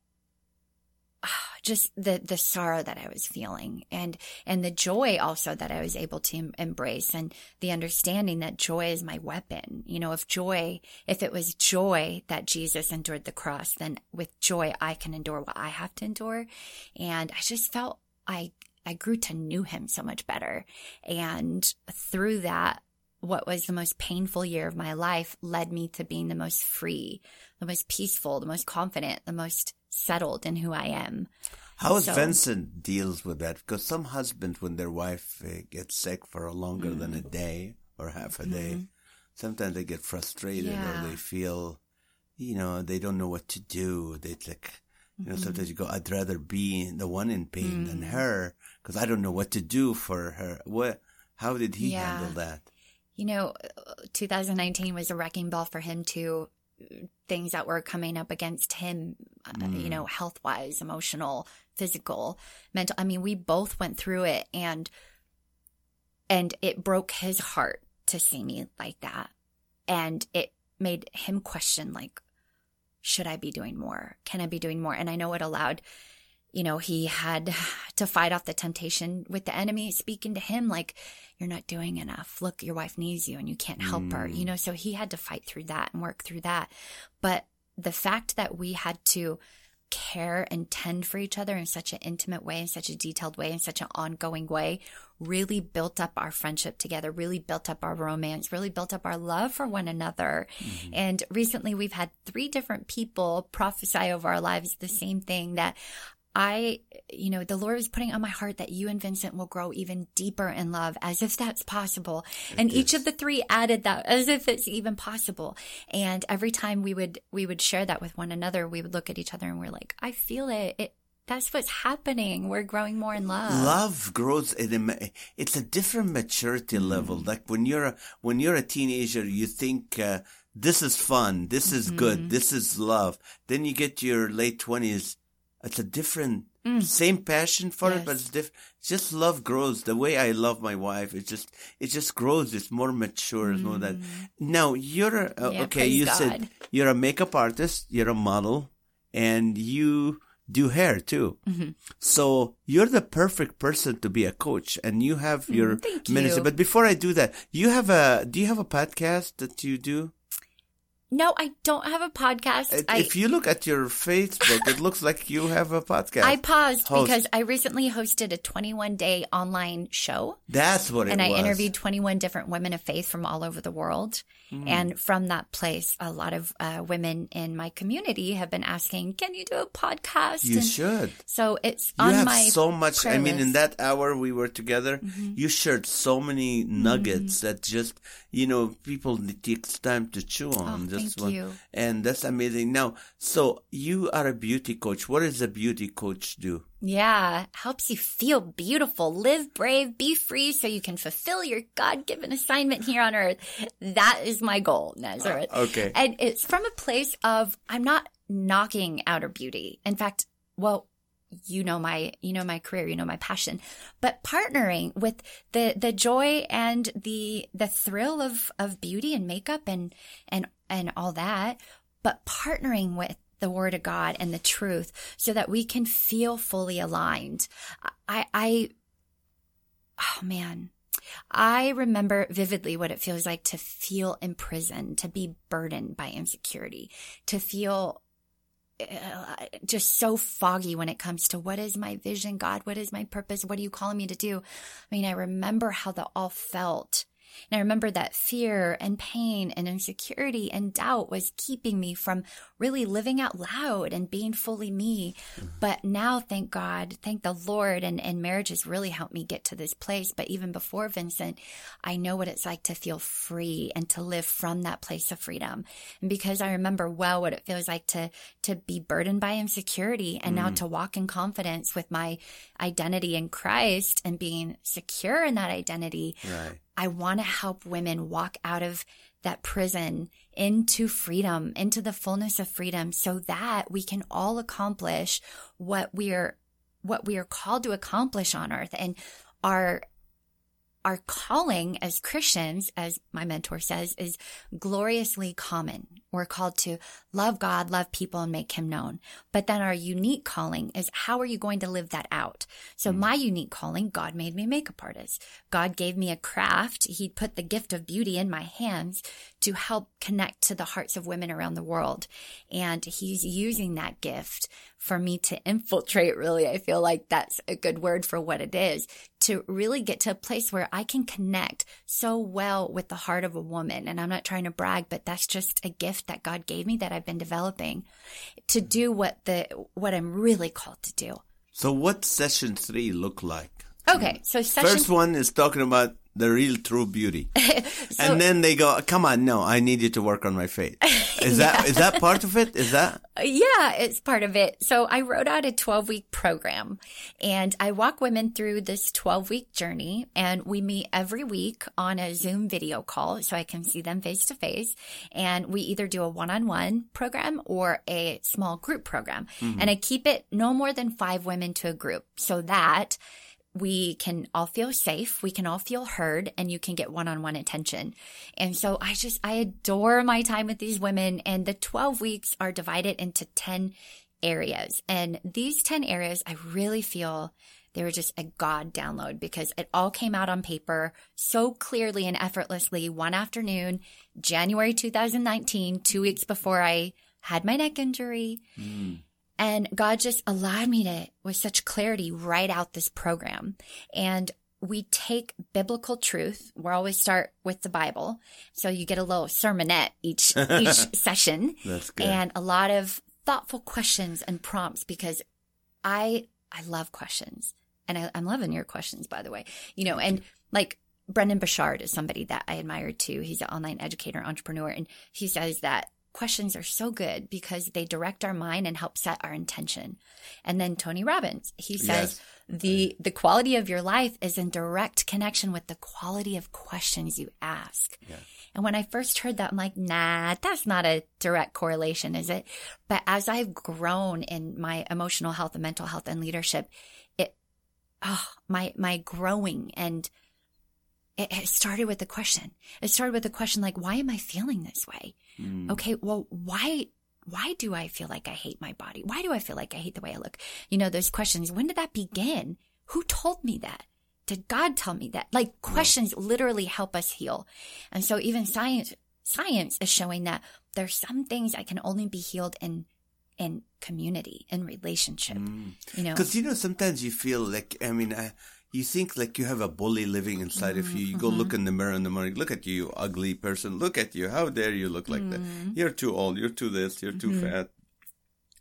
just the the sorrow that I was feeling and and the joy also that I was able to embrace and the understanding that joy is my weapon. You know, if joy, if it was joy that Jesus endured the cross, then with joy I can endure what I have to endure. And I just felt I I grew to know him so much better. And through that, what was the most painful year of my life led me to being the most free, the most peaceful, the most confident, the most settled in who I am. How is So- Vincent deals with that? Because some husbands, when their wife uh, gets sick for longer than a day or half a day, sometimes they get frustrated Mm-hmm. Yeah. or they feel, you know, they don't know what to do. They like, you know, Mm-hmm. sometimes you go, I'd rather be the one in pain than Mm. her because I don't know what to do for her. What? How did he Yeah. handle that? You know, 2019 was a wrecking ball for him too. Things that were coming up against him, uh, you know, health wise, emotional, physical, mental. I mean, we both went through it and, and it broke his heart to see me like that. And it made him question, like, should I be doing more? Can I be doing more? And I know it allowed, you know, he had to fight off the temptation with the enemy speaking to him, like, you're not doing enough. Look, your wife needs you and you can't help mm. her, you know? So he had to fight through that and work through that. But the fact that we had to care and tend for each other in such an intimate way, in such a detailed way, in such an ongoing way, really built up our friendship together, really built up our romance, really built up our love for one another. Mm-hmm. And recently we've had three different people prophesy over our lives the same thing that I, you know, the Lord is putting on my heart that you and Vincent will grow even deeper in love as if that's possible. It and is. each of the three added that as if it's even possible. And every time we would, we would share that with one another, we would look at each other and we're like, I feel it. It, that's what's happening. We're growing more in love. Love grows. A, it's a different maturity mm-hmm. level. Like when you're a, when you're a teenager, you think uh, this is fun, this is mm-hmm. good, this is love. Then you get to your late twenties it's a different, mm. same passion for yes. it, but it's different. Just love grows. The way I love my wife, it just, it just grows. It's more mature. Mm. More that. Now you're uh, yeah, okay. You God. said you're a makeup artist. You're a model, and you do hair too. Mm-hmm. So you're the perfect person to be a coach, and you have mm, your mm, ministry. You. But before I do that, you have a. Do you have a podcast that you do? No, I don't have a podcast. If I, you look at your Facebook, it looks like you have a podcast. I paused Host. because I recently hosted a 21 day online show. That's what it and was. And I interviewed 21 different women of faith from all over the world. Mm. And from that place, a lot of uh, women in my community have been asking, "Can you do a podcast?" You and should. So it's you on have my so much. I mean, in that hour we were together, mm-hmm. you shared so many nuggets mm-hmm. that just you know people takes time to chew on. Oh, just thank you. And that's amazing. Now, so you are a beauty coach. What does a beauty coach do? Yeah, helps you feel beautiful, live brave, be free so you can fulfill your God given assignment here on earth. That is my goal, Nazareth. Uh, okay. And it's from a place of, I'm not knocking outer beauty. In fact, well, you know my you know my career you know my passion but partnering with the the joy and the the thrill of of beauty and makeup and and and all that but partnering with the word of God and the truth so that we can feel fully aligned. I, I, oh man, I remember vividly what it feels like to feel imprisoned, to be burdened by insecurity, to feel just so foggy when it comes to what is my vision, God? What is my purpose? What are you calling me to do? I mean, I remember how that all felt and I remember that fear and pain and insecurity and doubt was keeping me from really living out loud and being fully me. Mm-hmm. But now, thank God, thank the Lord, and, and marriage has really helped me get to this place. But even before Vincent, I know what it's like to feel free and to live from that place of freedom. And because I remember well what it feels like to, to be burdened by insecurity and mm. now to walk in confidence with my identity in Christ and being secure in that identity. Right. I want to help women walk out of that prison into freedom, into the fullness of freedom so that we can all accomplish what we're what we are called to accomplish on earth and our our calling as Christians, as my mentor says, is gloriously common. We're called to love God, love people, and make him known. But then our unique calling is how are you going to live that out? So mm my unique calling, God made me a makeup artist. God gave me a craft. He put the gift of beauty in my hands to help connect to the hearts of women around the world. And he's using that gift for me to infiltrate, really. I feel like that's a good word for what it is to really get to a place where I can connect so well with the heart of a woman. And I'm not trying to brag, but that's just a gift that God gave me that I've been developing to do what the, what I'm really called to do. So what session three look like? Okay. So session first one is talking about the real true beauty. so, and then they go, come on, no, I need you to work on my faith. Is yeah. that, is that part of it? Is that? Yeah, it's part of it. So I wrote out a 12 week program and I walk women through this 12 week journey and we meet every week on a Zoom video call so I can see them face to face. And we either do a one on one program or a small group program. Mm-hmm. And I keep it no more than five women to a group so that we can all feel safe, we can all feel heard, and you can get one on one attention. And so I just, I adore my time with these women. And the 12 weeks are divided into 10 areas. And these 10 areas, I really feel they were just a God download because it all came out on paper so clearly and effortlessly one afternoon, January 2019, two weeks before I had my neck injury. Mm. And God just allowed me to, with such clarity, write out this program. And we take biblical truth. We always start with the Bible. So you get a little sermonette each, each session That's good. and a lot of thoughtful questions and prompts because I, I love questions and I, I'm loving your questions, by the way, you know, and like Brendon Burchard is somebody that I admire too. He's an online educator, entrepreneur, and he says that questions are so good because they direct our mind and help set our intention. And then Tony Robbins, he says the the quality of your life is in direct connection with the quality of questions you ask. And when I first heard that, I'm like, nah, that's not a direct correlation, is it? But as I've grown in my emotional health and mental health and leadership, it, oh, my, my growing and it, it started with a question. It started with a question like, why am I feeling this way? Hmm. Okay. Well, why, why do I feel like I hate my body? Why do I feel like I hate the way I look? You know, those questions. When did that begin? Who told me that? Did God tell me that? Like questions literally help us heal. And so even science, science is showing that there's some things that can only be healed in, in community, in relationship, hmm. you know? Because you know, sometimes you feel like I mean, I, you think like you have a bully living inside of you. You go Mm-hmm. look in the mirror in the morning. Look at you, you ugly person. Look at you. How dare you look like Mm-hmm. that? You're too old. You're too this. You're too fat.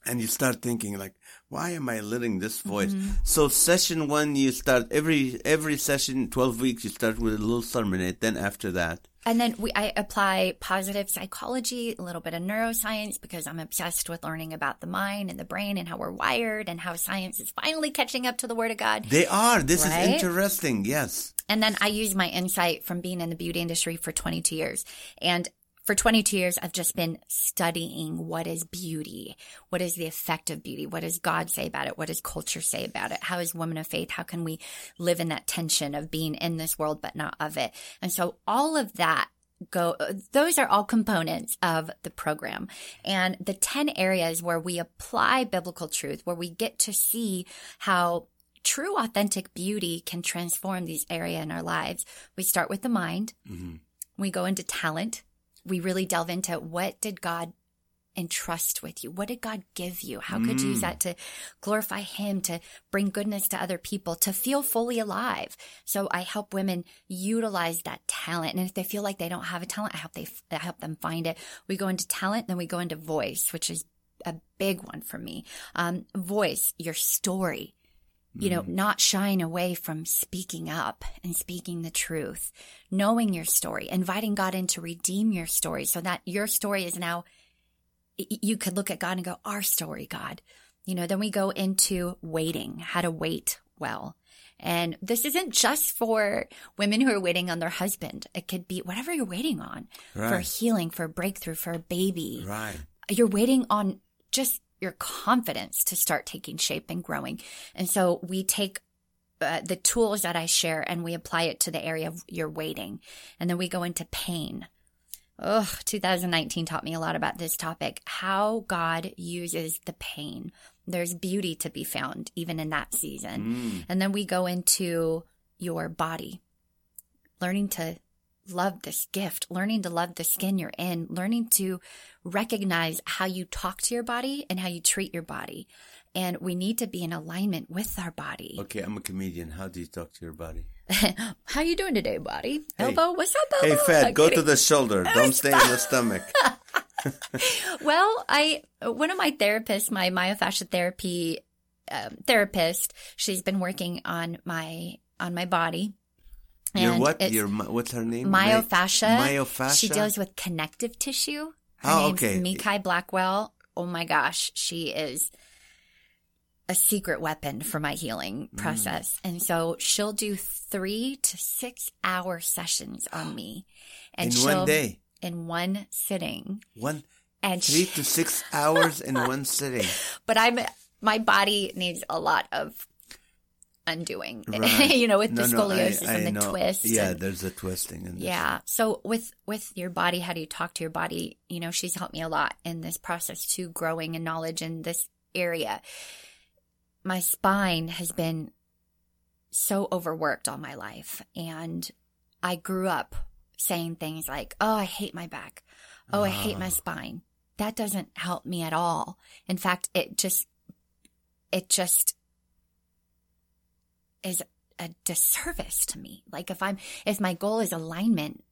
And you start thinking like, why am I letting this voice? Mm-hmm. So session one, you start every every session, twelve weeks. You start with a little sermonette. Then after that, And then we, I apply positive psychology, a little bit of neuroscience because I'm obsessed with learning about the mind and the brain and how we're wired and how science is finally catching up to the word of God. they are. This Right? is interesting. Yes. And then I use my insight from being in the beauty industry for 22 years. And for 22 years, I've just been studying what is beauty? What is the effect of beauty? What does God say about it? What does culture say about it? How is women of faith? How can we live in that tension of being in this world, but not of it? And so all of that go, those are all components of the program. And the 10 areas where we apply biblical truth, where we get to see how true authentic beauty can transform these area in our lives. We start with the mind. Mm-hmm. We go into talent. We really delve into what did God entrust with you? What did God give you? How could you use that to glorify Him, to bring goodness to other people, to feel fully alive? So I help women utilize that talent. And if they feel like they don't have a talent, I help they, I help them find it. We go into talent, then we go into voice, which is a big one for me. Um, voice, your story you know, mm-hmm. not shying away from speaking up and speaking the truth, knowing your story, inviting God in to redeem your story so that your story is now, you could look at God and go, our story, God. You know, then we go into waiting, how to wait well. And this isn't just for women who are waiting on their husband. It could be whatever you're waiting on for healing, for a breakthrough, for a baby Right. you're waiting on just your confidence to start taking shape and growing. And so we take uh, the tools that I share and we apply it to the area of your waiting. And then we go into pain. Ugh, 2019 taught me a lot about this topic, how God uses the pain. There's beauty to be found even in that season. And then we go into your body, learning to love this gift, learning to love the skin you're in, learning to recognize how you talk to your body and how you treat your body. And we need to be in alignment with our body. Okay, I'm a comedian. How do you talk to your body? How you doing today, body? Hey. Elbow, what's up, Hey, elbow? Fed, I'm go to the shoulder. Don't stay in the stomach. Well, I one of my therapists, my myofascial therapy um, therapist, she's been working on my on my body. Your And what? it's Your what's her name? myofascia. Myofascia. She deals with connective tissue. Her Oh, name's okay. Mikai Blackwell. Oh my gosh, she is a secret weapon for my healing Mm. process. And so she'll do three to six hour sessions on me. And In one day? In one sitting. one And three she, to six hours in one sitting. but I'm my body needs a lot of undoing, Right. you know, with No, the no, I- scoliosis I and the know. twist. Yeah, and- there's a twisting in this. yeah. So with with your body, how do you talk to your body? You know, she's helped me a lot in this process too, growing in knowledge in this area. My spine has been so overworked all my life, and I grew up saying things like, "Oh, I hate my back. Oh, I hate my ah. spine." That doesn't help me at all. In fact, it just it just is a disservice to me. Like if I'm, if my goal is alignment,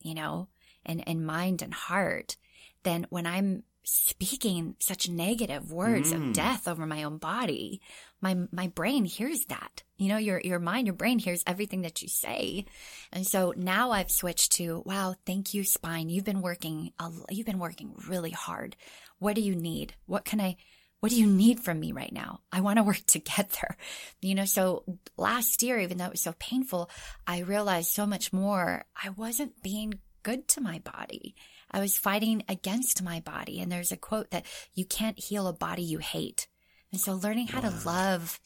you know, and, and mind and heart, then when I'm speaking such negative words Mm. of death over my own body, my, my brain hears that. You know, your, your mind, your brain hears everything that you say. And so now I've switched to, wow, thank you, spine. You've been working, a, you've been working really hard. What do you need? What can I, what do you need from me right now? I want to work together. You know, so last year, even though it was so painful, I realized so much more. I wasn't being good to my body. I was fighting against my body. And there's a quote that you can't heal a body you hate. And so learning how to love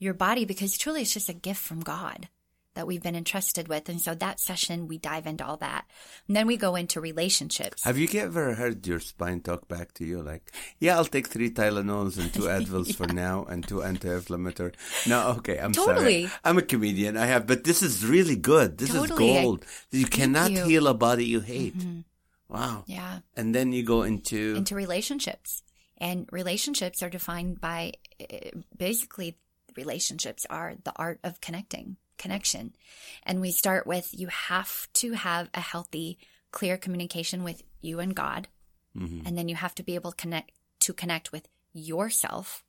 your body because truly it's just a gift from God that we've been entrusted with. And so that session, we dive into all that. And then we go into relationships. Have you ever heard your spine talk back to you like, yeah, I'll take three Tylenols and two Advils for now and two anti-inflammatory. No, okay, I'm Totally. sorry. I'm a comedian. I have, but this is really good. This Totally. is gold. You cannot you. heal a body you hate. Wow. yeah. And then you go into, into relationships. And relationships are defined by uh, basically relationships are the art of connecting, connection. And we start with you have to have a healthy, clear communication with you and God. Mhm. And then you have to be able to connect to connect with yourself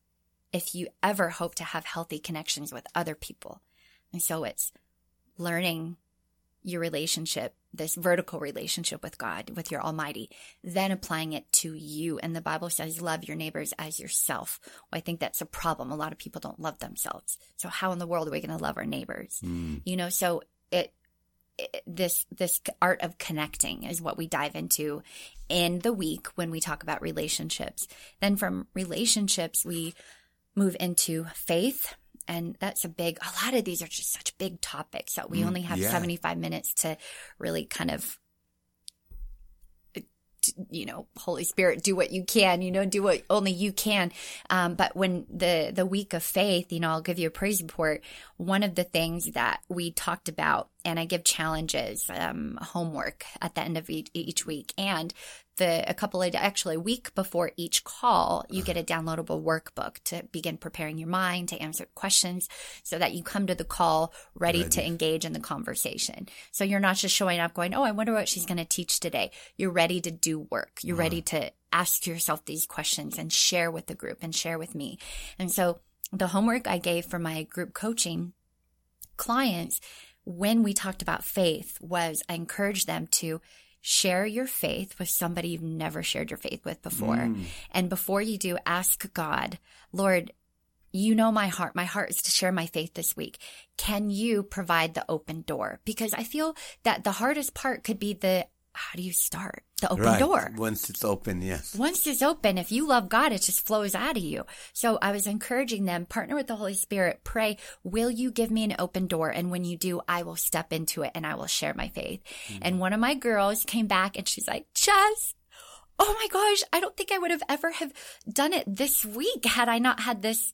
if you ever hope to have healthy connections with other people. And so it's learning your relationship, this vertical relationship with God, with your Almighty, then applying it to you. And the Bible says, love your neighbors as yourself. Well, I think that's a problem. A lot of people don't love themselves. So how in the world are we going to love our neighbors? Mm. You know, so it, it, this, this art of connecting is what we dive into in the week when we talk about relationships. Then from relationships, we move into faith. And that's a big, a lot of these are just such big topics that we Mm, only have yeah. 75 minutes to really kind of, you know, Holy Spirit, do what you can, you know, do what only you can. Um, but when the, the week of faith, you know, I'll give you a praise report. One of the things that we talked about, and I give challenges, um, homework at the end of each, each week. And the, a couple of, actually a week before each call, you get a downloadable workbook to begin preparing your mind to answer questions so that you come to the call ready, to engage in the conversation. So you're not just showing up going, Oh, I wonder what she's going to teach today. You're ready to do work. You're ready to ask yourself these questions and share with the group and share with me. And so the homework I gave for my group coaching clients when we talked about faith was I encouraged them to share your faith with somebody you've never shared your faith with before. Mm. And before you do, ask God, Lord, you know my heart. My heart is to share my faith this week. Can you provide the open door? Because I feel that the hardest part could be the how do you start the open right. door? Once it's open, yes. Once it's open, if you love God, it just flows out of you. So I was encouraging them, partner with the Holy Spirit, pray, will you give me an open door? And when you do, I will step into it and I will share my faith. Mm-hmm. And one of my girls came back and she's like, Jess, oh my gosh, I don't think I would have ever have done it this week had I not had this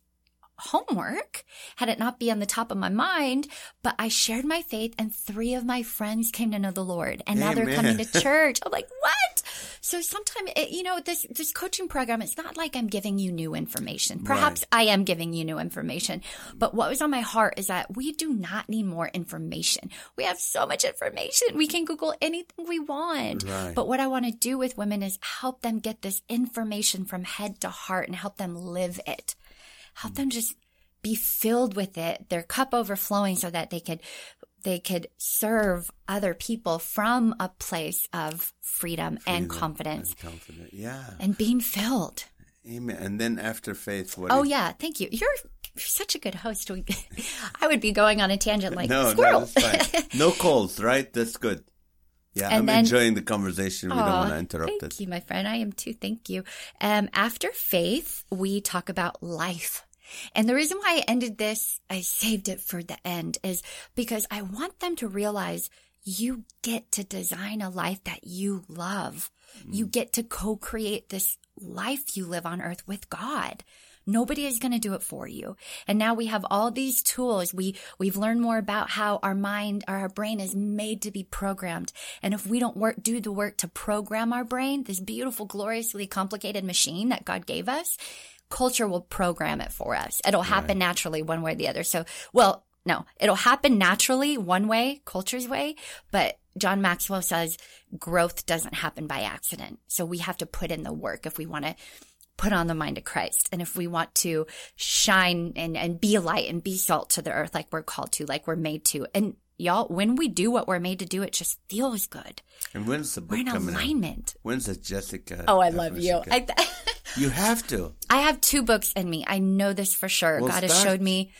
homework, had it not be on the top of my mind, but I shared my faith and three of my friends came to know the Lord and now they're coming to church. I'm like, what? So sometimes, you know, this, this coaching program, it's not like I'm giving you new information. Perhaps I am giving you new information, but what was on my heart is that we do not need more information. We have so much information. We can Google anything we want. Right. But what I want to do with women is help them get this information from head to heart and help them live it. Help hmm. them just be filled with it, their cup overflowing so that they could they could serve other people from a place of freedom, and confidence And confident. Yeah. and being filled. Amen. And then after faith, what Oh yeah, thank you. You're such a good host. I would be going on a tangent like no, squirrel. no. No calls, right? That's good. Yeah, And I'm then- enjoying the conversation. We don't want to interrupt Thank it. Thank you, my friend. I am too. Thank you. Um, after faith, we talk about life. And the reason why I ended this, I saved it for the end is because I want them to realize you get to design a life that you love. You get to co-create this life you live on earth with God. Nobody is going to do it for you. And now we have all these tools. We, we've learned more about how our mind, our brain is made to be programmed. And if we don't work, do the work to program our brain, this beautiful, gloriously complicated machine that God gave us, culture will program it for us. It'll happen naturally one way or the other. So, well, no, it'll happen naturally one way, culture's way, but John Maxwell says growth doesn't happen by accident. So we have to put in the work if we want to put on the mind of Christ. And if we want to shine and, and be a light and be salt to the earth like we're called to, like we're made to. And y'all, when we do what we're made to do, it just feels good. And when's the book We're in coming out? When's the Jessica? Oh, I love you. I, th- you have to. I have two books in me. I know this for sure. Well, God has showed me.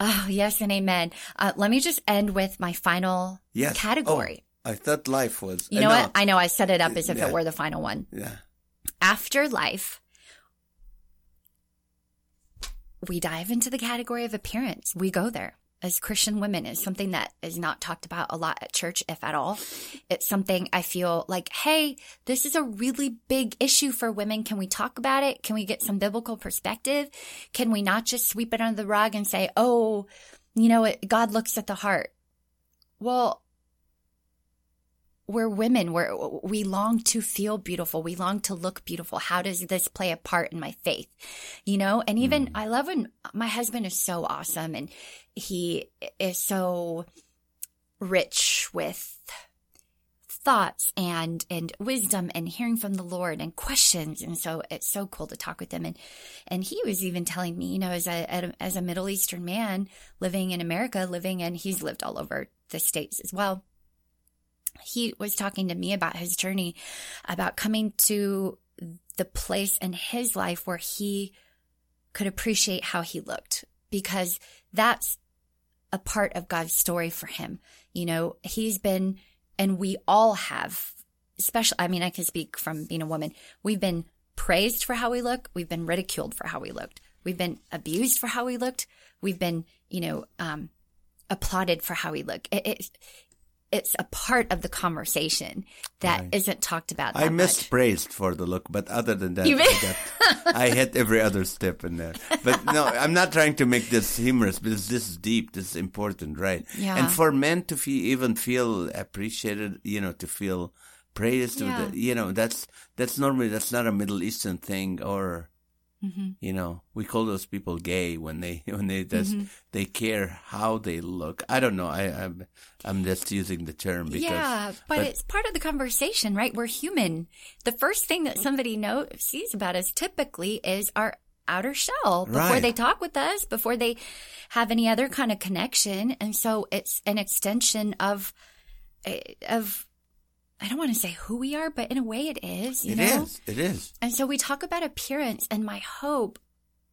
Oh, yes and amen. Uh, let me just end with my final Yes. category. Oh, I thought life was. You I know what? I know I set it up as if Yeah. it were the final one. yeah. After life, we dive into the category of appearance. We go there as Christian women is something that is not talked about a lot at church, if at all. It's something I feel like, hey, this is a really big issue for women. Can we talk about it? Can we get some biblical perspective? Can we not just sweep it under the rug and say, oh, you know what? God looks at the heart. Well, we're women. We're, we long to feel beautiful. We long to look beautiful. How does this play a part in my faith? You know, and even mm. I love when my husband is so awesome and he is so rich with thoughts and and wisdom and hearing from the Lord and questions and so it's so cool to talk with him and and he was even telling me you know as a as a Middle Eastern man living in America living and he's lived all over the states as well he was talking to me about his journey about coming to the place in his life where he could appreciate how he looked because that's a part of God's story for him. You know, he's been, and we all have, especially, I mean, I can speak from being a woman. We've been praised for how we look. We've been ridiculed for how we looked. We've been abused for how we looked. We've been, you know, um, applauded for how we look. It, it, it's a part of the conversation that not talked about. That I missed for the look, but other than that, I, got- I hit every other step in there. But no, I'm not trying to make this humorous because this is deep. This is important, right? Yeah. And for men to feel, even feel appreciated, you know, to feel praised, Yeah. the, you know, that's that's normally that's not a Middle Eastern thing, or Mm-hmm. you know, we call those people gay when they when they just Mm-hmm. they care how they look. I don't know. I I'm I'm just using the term because yeah, but, it's part of the conversation, right? We're human. The first thing that somebody knows sees about us typically is our outer shell before Right. they talk with us, before they have any other kind of connection, and so it's an extension of eh, of I don't want to say who we are, but in a way it is. You it know, is. It is. and so we talk about appearance and my hope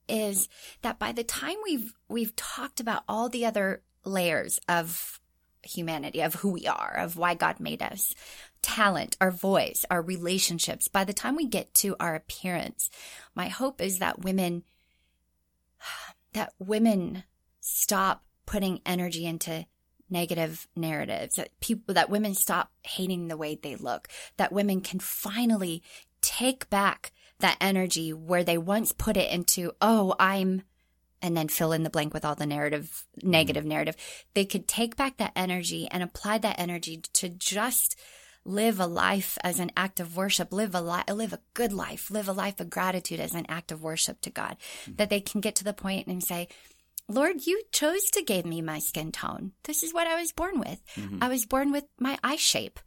is that by the time we've we've talked about all the other layers of humanity, of who we are, of why God made us, talent, our voice, our relationships, by the time we get to our appearance, my hope is that women that women stop putting energy into negative narratives that people that women stop hating the way they look that women can finally take back that energy where they once put it into oh i'm and then fill in the blank with all the narrative negative mm-hmm. narrative. They could take back that energy and apply that energy to just live a life as an act of worship live a li- live a good life live a life of gratitude as an act of worship to god. Mm-hmm. That they can get to the point and say Lord, you chose to give me my skin tone. This is what I was born with. Mm-hmm. I was born with my eye shape.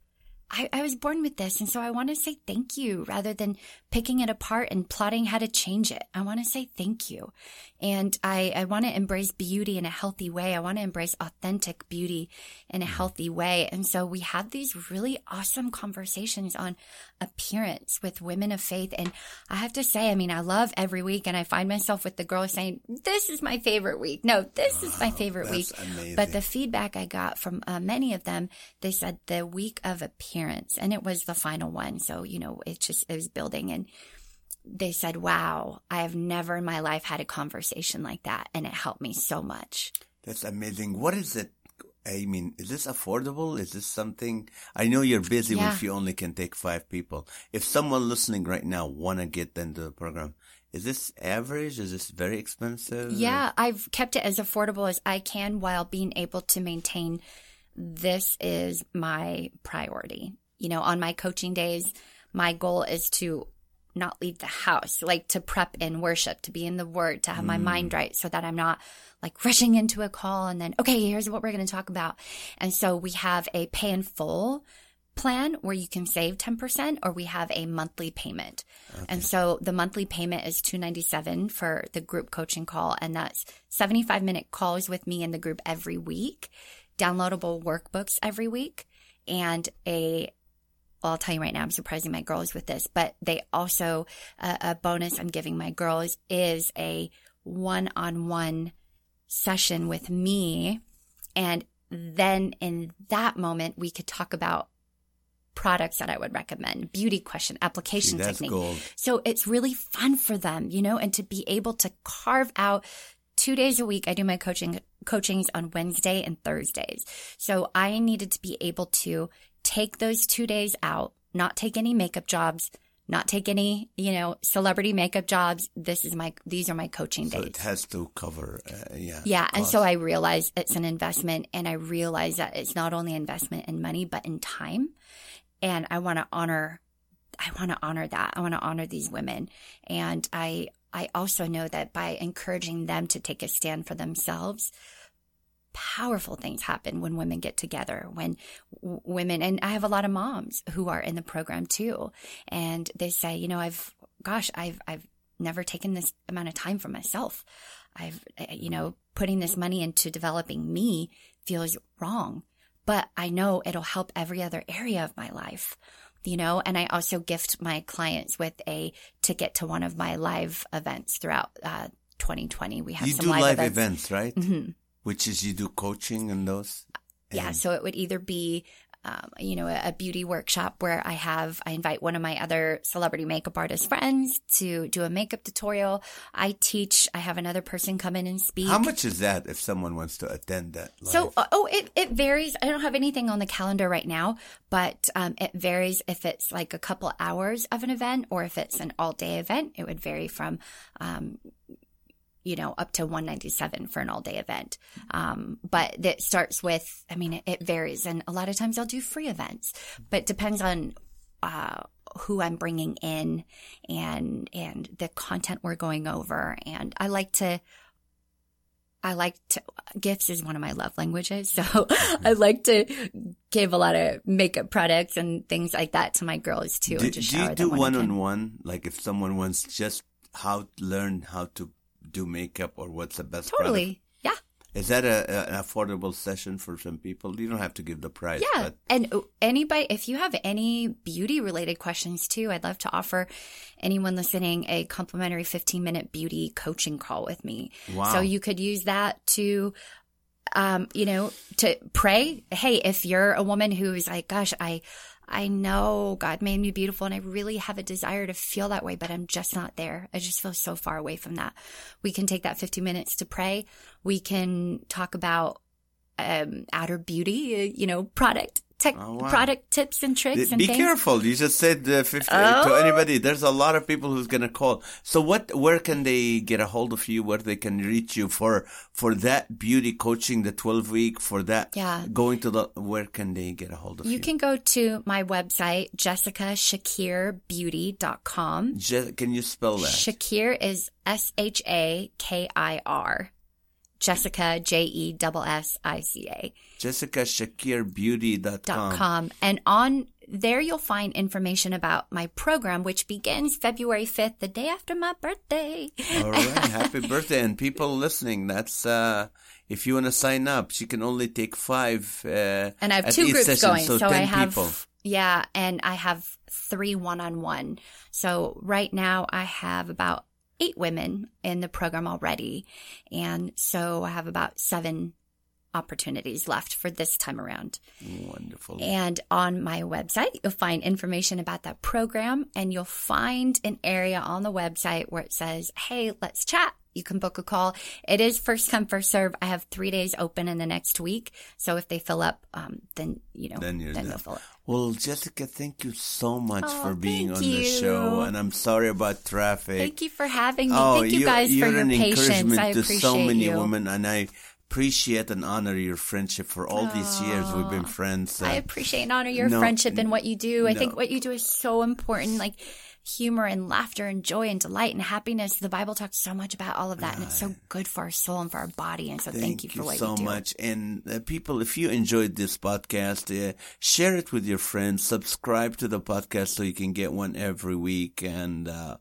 I, I was born with this. And so I want to say thank you rather than picking it apart and plotting how to change it. I want to say thank you. And I, I want to embrace beauty in a healthy way. I want to embrace authentic beauty in a healthy way. And so we have these really awesome conversations on appearance with women of faith. And I have to say, I mean, I love every week and I find myself with the girls saying, this is my favorite week. No, this is my favorite week. amazing. But the feedback I got from uh, many of them, they said the week of appearance and it was the final one. So, you know, it just, it was building and they said, wow, I have never in my life had a conversation like that. And it helped me so much. That's amazing. What is it? I mean, is this affordable? Is this something? I know you're busy Yeah. if you only can take five people. If someone listening right now want to get into the program, is this average? Is this very expensive? Yeah, I've kept it as affordable as I can while being able to maintain this is my priority. You know, on my coaching days, my goal is to not leave the house, like to prep in worship, to be in the word, to have my mind mm. right so that I'm not like rushing into a call and then, okay, here's what we're going to talk about. And so we have a pay in full plan where you can save 10% or we have a monthly payment. And so the monthly payment is 297 for the group coaching call and that's 75 minute calls with me in the group every week, downloadable workbooks every week and a well, I'll tell you right now, I'm surprising my girls with this, but they also, uh, a bonus I'm giving my girls is a one on one session with me. And then in that moment, we could talk about products that I would recommend, beauty question, application See, technique. gold. So it's really fun for them, you know, and to be able to carve out two days a week. I do my coaching coachings on Wednesday and Thursdays. So I needed to be able to take those two days out, not take any makeup jobs, not take any, you know, celebrity makeup jobs. This is my, these are my coaching So days. it has to cover, uh, yeah. Yeah. And so. I realize it's an investment and I realize that it's not only investment in money, but in time. And I want to honor, I want to honor that. I want to honor these women. And I, I also know that by encouraging them to take a stand for themselves, powerful things happen when women get together when w- women and i have a lot of moms who are in the program too. And they say you know i've gosh i've i've never taken this amount of time for myself. I've uh, you know putting this money into developing me feels wrong but i know it'll help every other area of my life you know? And i also gift my clients with a ticket to one of my live events throughout uh, 2020 we have You some do live, live events, events, right? Mhm. Which is you do coaching and those? Yeah, so it would either be, um, you know, a, a beauty workshop where I have, I invite one of my other celebrity makeup artist friends to do a makeup tutorial. I teach, I have another person come in and speak. How much is that if someone wants to attend that? So, live? uh, oh, it, it varies. I don't have anything on the calendar right now, but um, it varies if it's like a couple hours of an event or if it's an all day event. It would vary from, um, you know, up to 197 for an all day event. Um, but that starts with, I mean, it, it varies. And a lot of times I'll do free events, but depends on, uh, who I'm bringing in and, and the content we're going over. And I like to, I like to, gifts is one of my love languages. So I like to give a lot of makeup products and things like that to my girls too. do, and just do you do them when I one on one? Like if someone wants just how to learn how to do makeup or what's the best product? Totally. Yeah. Is that a, an affordable session for some people? You don't have to give the price. Yeah. But And anybody, if you have any beauty related questions too, I'd love to offer anyone listening a complimentary 15 minute beauty coaching call with me. Wow. So you could use that to, um, you know, to pray. Hey, if you're a woman who's like, gosh, I, I know God made me beautiful and I really have a desire to feel that way, but I'm just not there. I just feel so far away from that. We can take that 50 minutes to pray. We can talk about um, outer beauty, you know, product tech, Oh, wow. product tips and tricks and be things. careful. You just said uh, 50 to Oh. anybody. There's a lot of people who's going to call. So what, where can they get a hold of you? Where they can reach you for, for that beauty coaching, the 12 week for that? Yeah. Going to the, where can they get a hold of you? You can go to my website, jessicashakirbeauty.com. Je- can you spell that? Shakir is S H A K I R. Jessica, J E S S I C A. JessicaShakirBeauty.com. dot com. And on there, you'll find information about my program, which begins February 5th, the day after my birthday. All right. Happy birthday. And people listening, that's, uh, if you want to sign up, she can only take five, uh, And I have two groups session, going. So, So, 10 I have, people. yeah, and I have three one on one. So right now I have about eight women in the program already. And so I have about seven opportunities left for this time around. Wonderful. And on my website, you'll find information about that program and you'll find an area on the website where it says, Hey, let's chat. You can book a call. It is first come, first serve. I have three days open in the next week. So if they fill up, um, then, you know, Then you're then they'll fill up. Well, Jessica, thank you so much Oh, for being on the show, and I'm sorry about traffic. Thank you for having me. Oh, Thank you you're- guys for you're your an patience. encouragement I to so many you. women, and I appreciate and honor your friendship for all these years we've been friends. I Uh, appreciate and honor your no, friendship and what you do. I no. think what you do is so important. Like humor and laughter and joy and delight and happiness. The Bible talks so much about all of that, and it's so good for our soul and for our body. And so, thank, you for what so you do. much. And uh, people, if you enjoyed this podcast, uh, share it with your friends. Subscribe to the podcast so you can get one every week. And uh,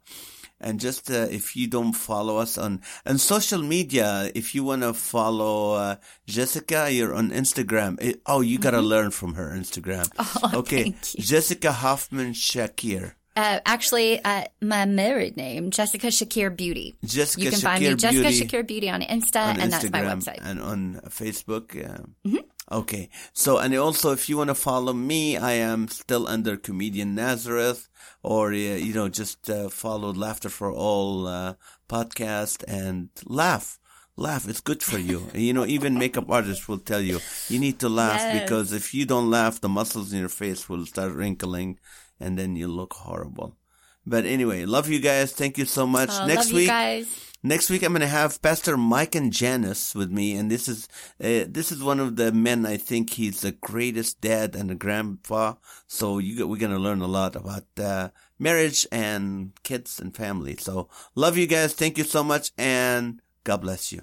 and just uh, if you don't follow us on on social media, if you want to follow uh, Jessica, you're on Instagram. Eh, oh, you got to learn from her Instagram. Mm-hmm. Oh, okay, thank you. Jessica Hoffman Shakir. Uh, actually, uh, my married name, Jessica Shakir Beauty. Jessica you can find me Shakir Jessica Beauty. Shakir Beauty on Insta, on and that's my website. and on Facebook. Yeah. Mm-hmm. Okay. So, and also, if you want to follow me, I am still under comedian Nazareth, or uh, you know, just uh, follow Laughter for All uh, podcast and laugh. Laugh. It's good for you. you know, even makeup artists will tell you you need to laugh Yes. because if you don't laugh, the muscles in your face will start wrinkling, and then you look horrible. But anyway, love you guys. Thank you so much. Oh, Next love week, you guys. Next week, I'm going to have Pastor Mike and Janice with me, and this is uh, this is one of the men. I think he's the greatest dad and a grandpa. So you we're going to learn a lot about uh, marriage and kids and family. So love you guys. Thank you so much, and God bless you.